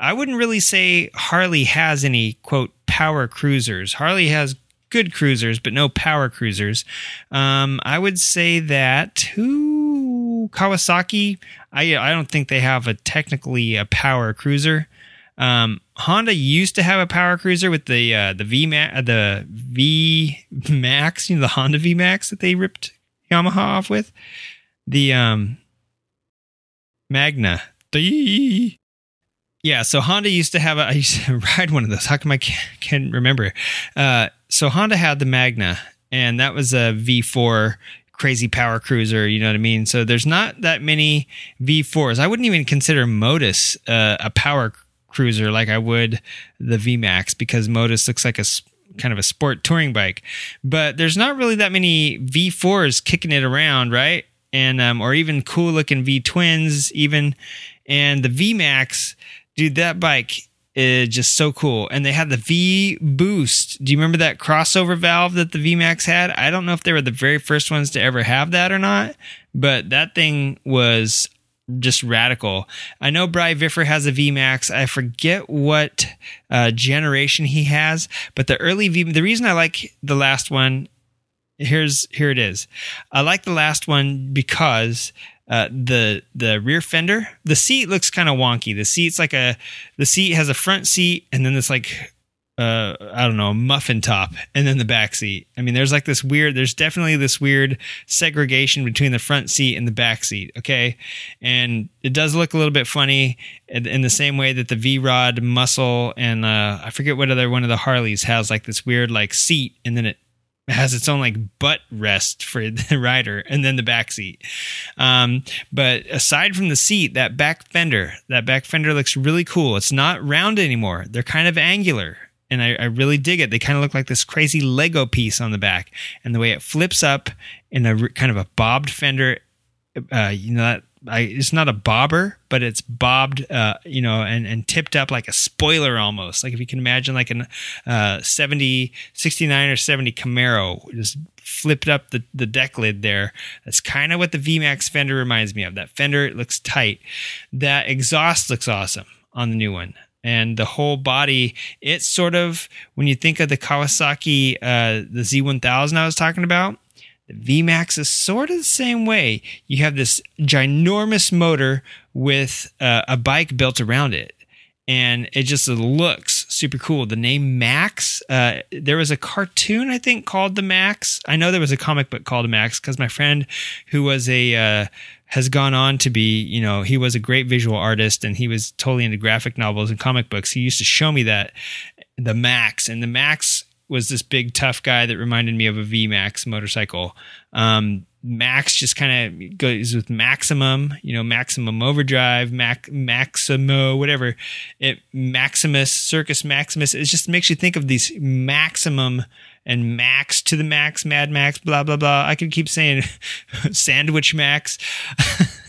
I wouldn't really say Harley has any, quote, power cruisers. Harley has good cruisers, but no power cruisers. Um, I would say that who Kawasaki. I I don't think they have a technically a power cruiser. Um, Honda used to have a power cruiser with the uh, the V uh, the V Max, you know, the Honda V Max that they ripped Yamaha off with. The um, Magna. Yeah, so Honda used to have a. I used to ride one of those. How come I can't, can't remember? Uh, so Honda had the Magna, and that was a V4 crazy power cruiser. You know what I mean? So there's not that many V4s. I wouldn't even consider Motus uh, a power cruiser like I would the VMAX because Motus looks like a kind of a sport touring bike. But there's not really that many V4s kicking it around, right? And um, or even cool looking V twins, even and the VMAX, dude, that bike is just so cool. And they had the V Boost. Do you remember that crossover valve that the VMAX had? I don't know if they were the very first ones to ever have that or not, but that thing was just radical. I know Bry Viffer has a VMAX. I forget what uh, generation he has, but the early V. The reason I like the last one, here's here it is. I like the last one because uh, the the rear fender, the seat looks kind of wonky. The seat's like a the seat has a front seat and then this like uh I don't know, muffin top and then the back seat. I mean, there's like this weird there's definitely this weird segregation between the front seat and the back seat, okay? And it does look a little bit funny in, the same way that the V-Rod muscle and uh I forget what other one of the Harleys has like this weird like seat and then it has its own like butt rest for the rider and then the back seat. Um, but aside from the seat, that back fender, that back fender looks really cool. It's not round anymore. They're kind of angular. And I, I really dig it. They kind of look like this crazy Lego piece on the back, and the way it flips up in a kind of a bobbed fender. Uh, you know that I, it's not a bobber, but it's bobbed, uh, you know, and, and tipped up like a spoiler almost. Like if you can imagine like an uh, 70, 69 or 70 Camaro, just flipped up the, the deck lid there. That's kind of what the VMAX fender reminds me of. That fender looks tight. That exhaust looks awesome on the new one. And the whole body, it's sort of, when you think of the Kawasaki, uh, the Z1000 I was talking about, the VMAX is sort of the same way. You have this ginormous motor with uh, a bike built around it. And it just looks super cool. The name Max, uh, there was a cartoon, I think, called The Max. I know there was a comic book called Max because my friend who was a, uh, has gone on to be, you know, he was a great visual artist and he was totally into graphic novels and comic books. He used to show me that, the Max. And the Max was this big tough guy that reminded me of a VMAX motorcycle. Um, Max just kind of goes with maximum, you know, maximum overdrive, Mac, Maximo, whatever. It Maximus, Circus Maximus. It just makes you think of these maximum and max to the max, Mad Max, blah blah blah. I could keep saying Sandwich Max.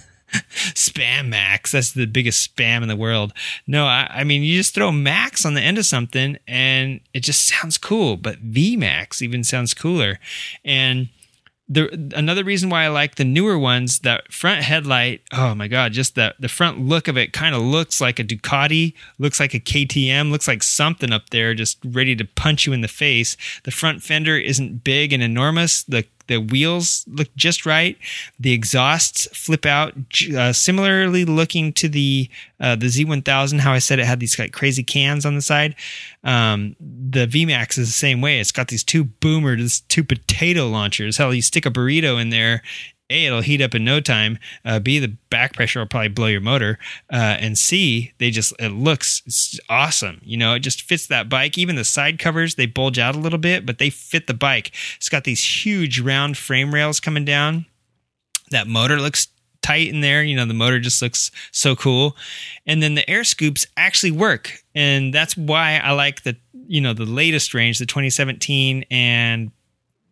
spam max that's the biggest spam in the world no I, I, mean you just throw max on the end of something and it just sounds cool but vmax even sounds cooler and the another reason why I like the newer ones, that front headlight, oh my god, just that the front look of it kind of looks like a Ducati, looks like a KTM, looks like something up there just ready to punch you in the face. The front fender isn't big and enormous. The the wheels look just right. The exhausts flip out, uh, similarly looking to the uh, the Z1000. How I said it had these like crazy cans on the side. Um, the VMAX is the same way. It's got these two boomers, two potato launchers. Hell, you stick a burrito in there a, it'll heat up in no time. Uh, B, the back pressure will probably blow your motor. Uh, and C, they just, it looks awesome. You know, it just fits that bike. Even the side covers, they bulge out a little bit, but they fit the bike. It's got these huge round frame rails coming down. That motor looks tight in there. You know, the motor just looks so cool. And then the air scoops actually work. And that's why I like the, you know, the latest range, the 2017 and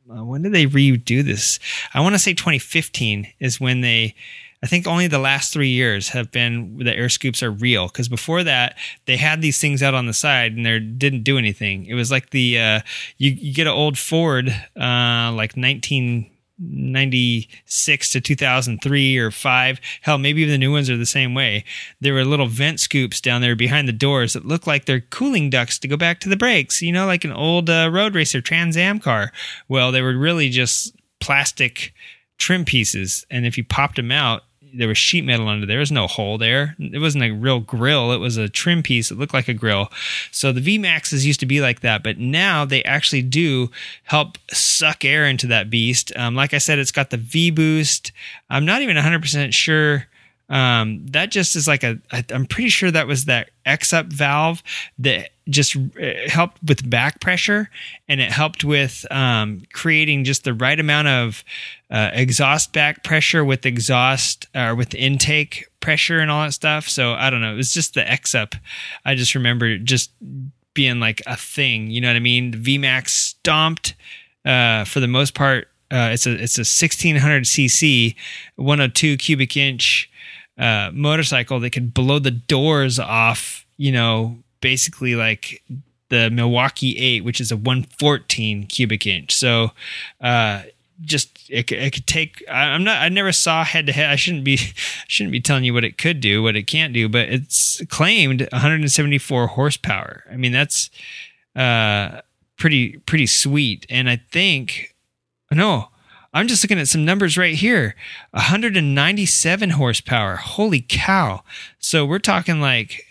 uh, when did they redo this? I want to say 2015 is when they I think only the last three years have been the air scoops are real because before that they had these things out on the side and they didn't do anything. It was like the uh, you, you get an old Ford uh, like 1996 to 2003 or five. Hell, maybe even the new ones are the same way. There were little vent scoops down there behind the doors that look like they're cooling ducts to go back to the brakes. You know, like an old uh, road racer Trans Am car. Well, they were really just plastic trim pieces, and if you popped them out, there was sheet metal under there. There was no hole there. It wasn't a real grill. It was a trim piece. It looked like a grill. So the V Maxes used to be like that, but now they actually do help suck air into that beast. Um, like I said, it's got the V boost. I'm not even 100% sure. Um, that just is like a, I, I'm pretty sure that was that EXUP valve that just uh, helped with back pressure and it helped with um, creating just the right amount of uh, exhaust back pressure with exhaust or uh, with intake pressure and all that stuff. So I don't know. It was just the EXUP. I just remember just being like a thing. You know what I mean? The VMAX stomped uh, for the most part. Uh, it's a it's a 1600 cc 102 cubic inch uh, motorcycle that could blow the doors off, you know, basically like the Milwaukee 8, which is a 114 cubic inch. So, uh, just it, it could take i'm not i never saw head to head. I shouldn't be shouldn't be telling you what it could do what it can't do but it's claimed 174 horsepower. I mean that's uh pretty pretty sweet. And i think no I'm just looking at some numbers right here 197 horsepower. Holy cow. So we're talking like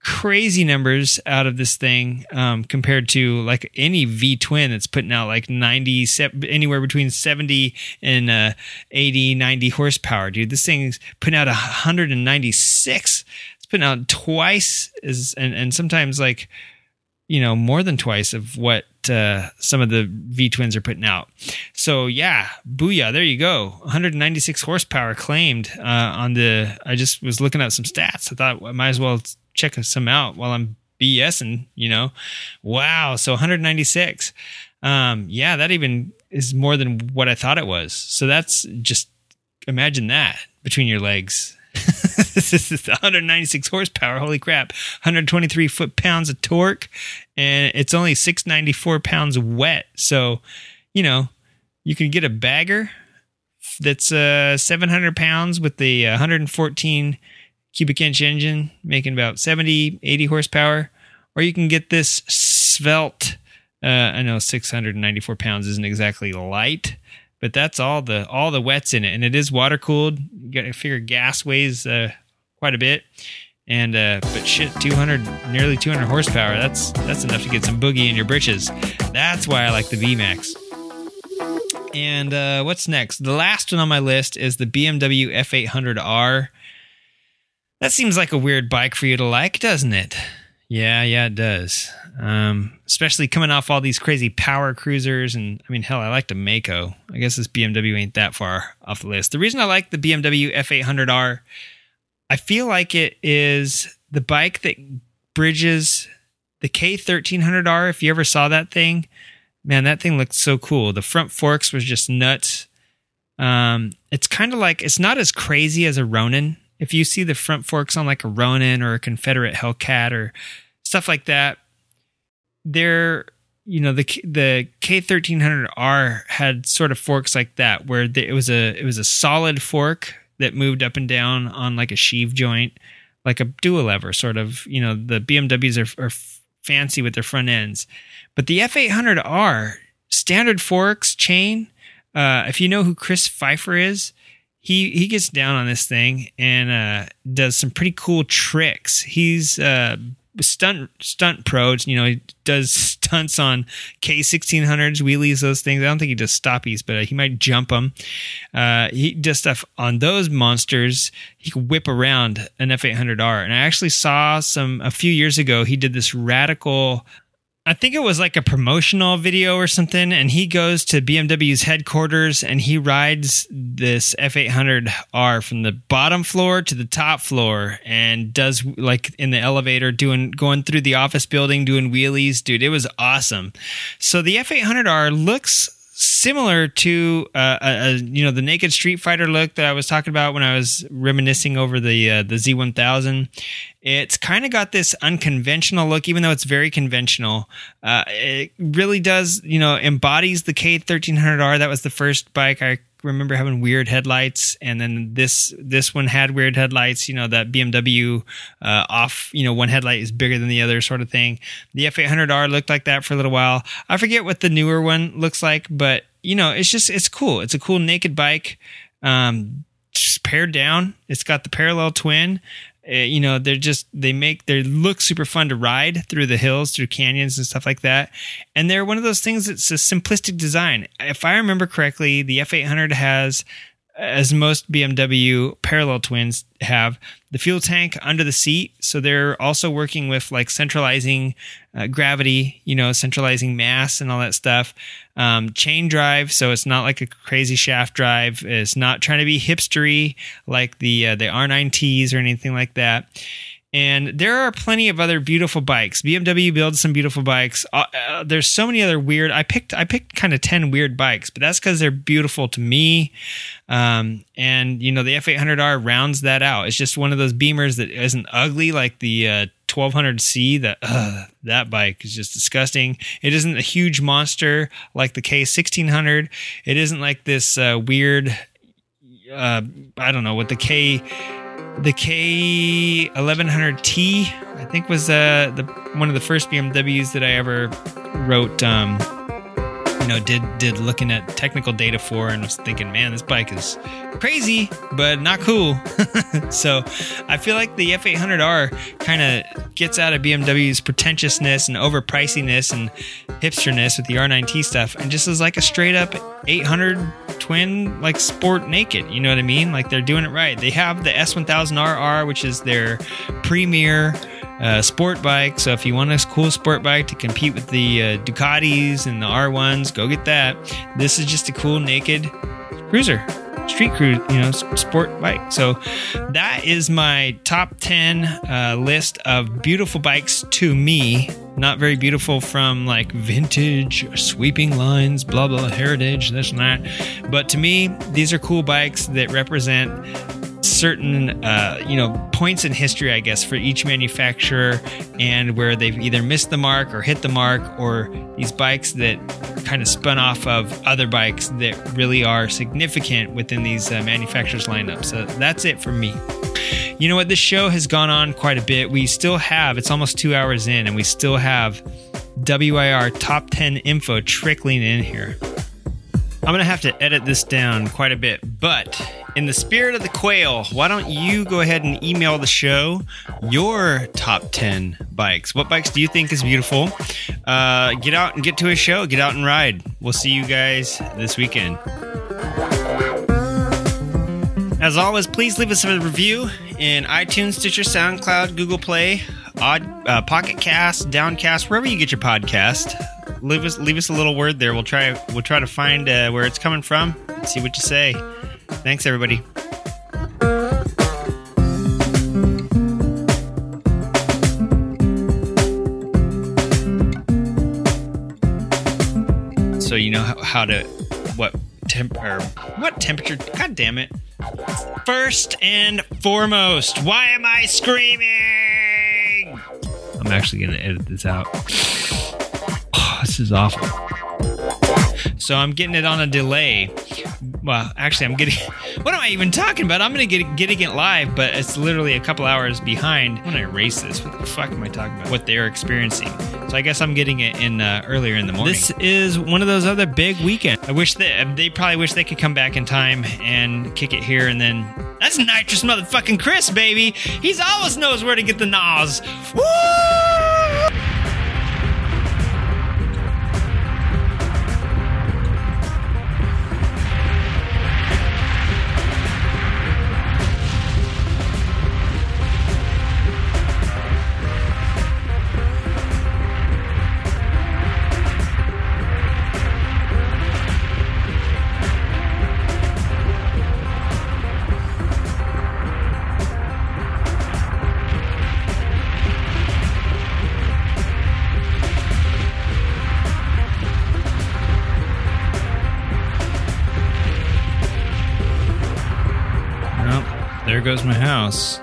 crazy numbers out of this thing um, compared to like any V twin that's putting out like 90, anywhere between 70 and uh, 80, 90 horsepower, dude. This thing's putting out 196. It's putting out twice as, and, and sometimes like, you know, more than twice of what uh, some of the V twins are putting out. So yeah, booyah! There you go. 196 horsepower claimed uh, on the. I just was looking at some stats. I thought I might as well check some out while I'm BSing. You know, wow. So 196. Um, yeah, that even is more than what I thought it was. So that's just imagine that between your legs. this is 196 horsepower. Holy crap. 123 foot pounds of torque. And it's only 694 pounds wet. So, you know, you can get a bagger that's uh, 700 pounds with the 114 cubic inch engine, making about 70, 80 horsepower. Or you can get this svelte. Uh, I know 694 pounds isn't exactly light, but that's all the all the wets in it, and it is water cooled. You got to figure gas weighs uh, quite a bit, and uh, but shit, 200 nearly 200 horsepower. That's that's enough to get some boogie in your britches. That's why I like the VMAX. And uh, what's next? The last one on my list is the BMW F800R. That seems like a weird bike for you to like, doesn't it? Yeah, yeah, it does. Um, especially coming off all these crazy power cruisers, and I mean, hell, I like the Mako. I guess this BMW ain't that far off the list. The reason I like the BMW F800R, I feel like it is the bike that bridges the K1300R. If you ever saw that thing, man, that thing looked so cool. The front forks was just nuts. Um, it's kind of like it's not as crazy as a Ronin. If you see the front forks on like a Ronin or a Confederate Hellcat or stuff like that, they're you know the the K1300R had sort of forks like that where the, it was a it was a solid fork that moved up and down on like a sheave joint like a dual lever sort of you know the BMWs are, are fancy with their front ends. But the F800R standard forks chain uh, if you know who Chris Pfeiffer is he he gets down on this thing and uh, does some pretty cool tricks. He's uh, stunt stunt pro. You know, he does stunts on K sixteen hundreds, wheelies, those things. I don't think he does stoppies, but he might jump them. Uh, he does stuff on those monsters. He can whip around an F eight hundred R. And I actually saw some a few years ago. He did this radical I think it was like a promotional video or something, and he goes to BMW's headquarters and he rides this F800R from the bottom floor to the top floor and does like in the elevator doing going through the office building doing wheelies, dude. It was awesome. So the F800R looks similar to uh, a, a, you know the naked Street Fighter look that I was talking about when I was reminiscing over the uh, the Z1000. It's kind of got this unconventional look, even though it's very conventional. Uh, it really does, you know, embodies the K1300R. That was the first bike I remember having weird headlights, and then this this one had weird headlights. You know that BMW uh, off, you know, one headlight is bigger than the other, sort of thing. The F800R looked like that for a little while. I forget what the newer one looks like, but you know, it's just it's cool. It's a cool naked bike. Um, just pared down. It's got the parallel twin. Uh, you know, they're just they make they look super fun to ride through the hills, through canyons and stuff like that. And they're one of those things that's a simplistic design. If I remember correctly, the F800 has as most BMW parallel twins have the fuel tank under the seat. So they're also working with like centralizing uh, gravity, you know, centralizing mass and all that stuff. Um, chain drive, so it's not like a crazy shaft drive. It's not trying to be hipstery like the uh, the R9Ts or anything like that. And there are plenty of other beautiful bikes. BMW builds some beautiful bikes. Uh, uh, there's so many other weird. I picked I picked kind of ten weird bikes, but that's because they're beautiful to me. Um, and you know the F800R rounds that out. It's just one of those Beamers that isn't ugly like the uh, 1200C. That uh, that bike is just disgusting. It isn't a huge monster like the K1600. It isn't like this uh, weird. Uh, I don't know what the K the K1100T, I think was uh, the one of the first BMWs that I ever wrote. Um, you know, did did looking at technical data for, and was thinking, man, this bike is crazy, but not cool. so, I feel like the F800R kind of gets out of BMW's pretentiousness and overpriciness and hipsterness with the R9T stuff, and just is like a straight up 800 twin like sport naked. You know what I mean? Like they're doing it right. They have the S1000RR, which is their premier uh, sport bike. So if you want a cool sport bike to compete with the uh, Ducatis and the R1s, go get that. This is just a cool naked cruiser street cruise, you know, sport bike. So that is my top 10 uh, list of beautiful bikes to me. Not very beautiful from like vintage, sweeping lines, blah, blah, heritage, this and that. But to me, these are cool bikes that represent certain uh, you know points in history i guess for each manufacturer and where they've either missed the mark or hit the mark or these bikes that kind of spun off of other bikes that really are significant within these uh, manufacturers lineup so that's it for me. You know what? This show has gone on quite a bit. We still have it's almost two hours in and we still have wir top 10 info trickling in here i'm gonna have to edit this down quite a bit but in the spirit of the quail, why don't you go ahead and email the show your top 10 bikes? What bikes do you think is beautiful? Uh, get out and get to a show, get out and ride. We'll see you guys this weekend. As always, please leave us a review in iTunes, Stitcher, SoundCloud, Google Play, Odd, uh, Pocket Cast, Downcast, wherever you get your podcast. Leave us leave us a little word there. We'll try we'll try to find uh, where it's coming from. See what you say. Thanks, everybody. So you know how, how to what temp or what temperature? God damn it! First and foremost, why am I screaming? I'm actually gonna edit this out. This is awful. So I'm getting it on a delay well, actually, I'm getting. What am I even talking about? I'm gonna get getting it live, but it's literally a couple hours behind. I'm gonna erase this. What the fuck am I talking about? What they're experiencing. So I guess I'm getting it in uh, earlier in the morning. This is one of those other big weekends. I wish that they probably wish they could come back in time and kick it here, and then that's nitrous motherfucking Chris, baby. He's always knows where to get the nos. Woo! Goes my house.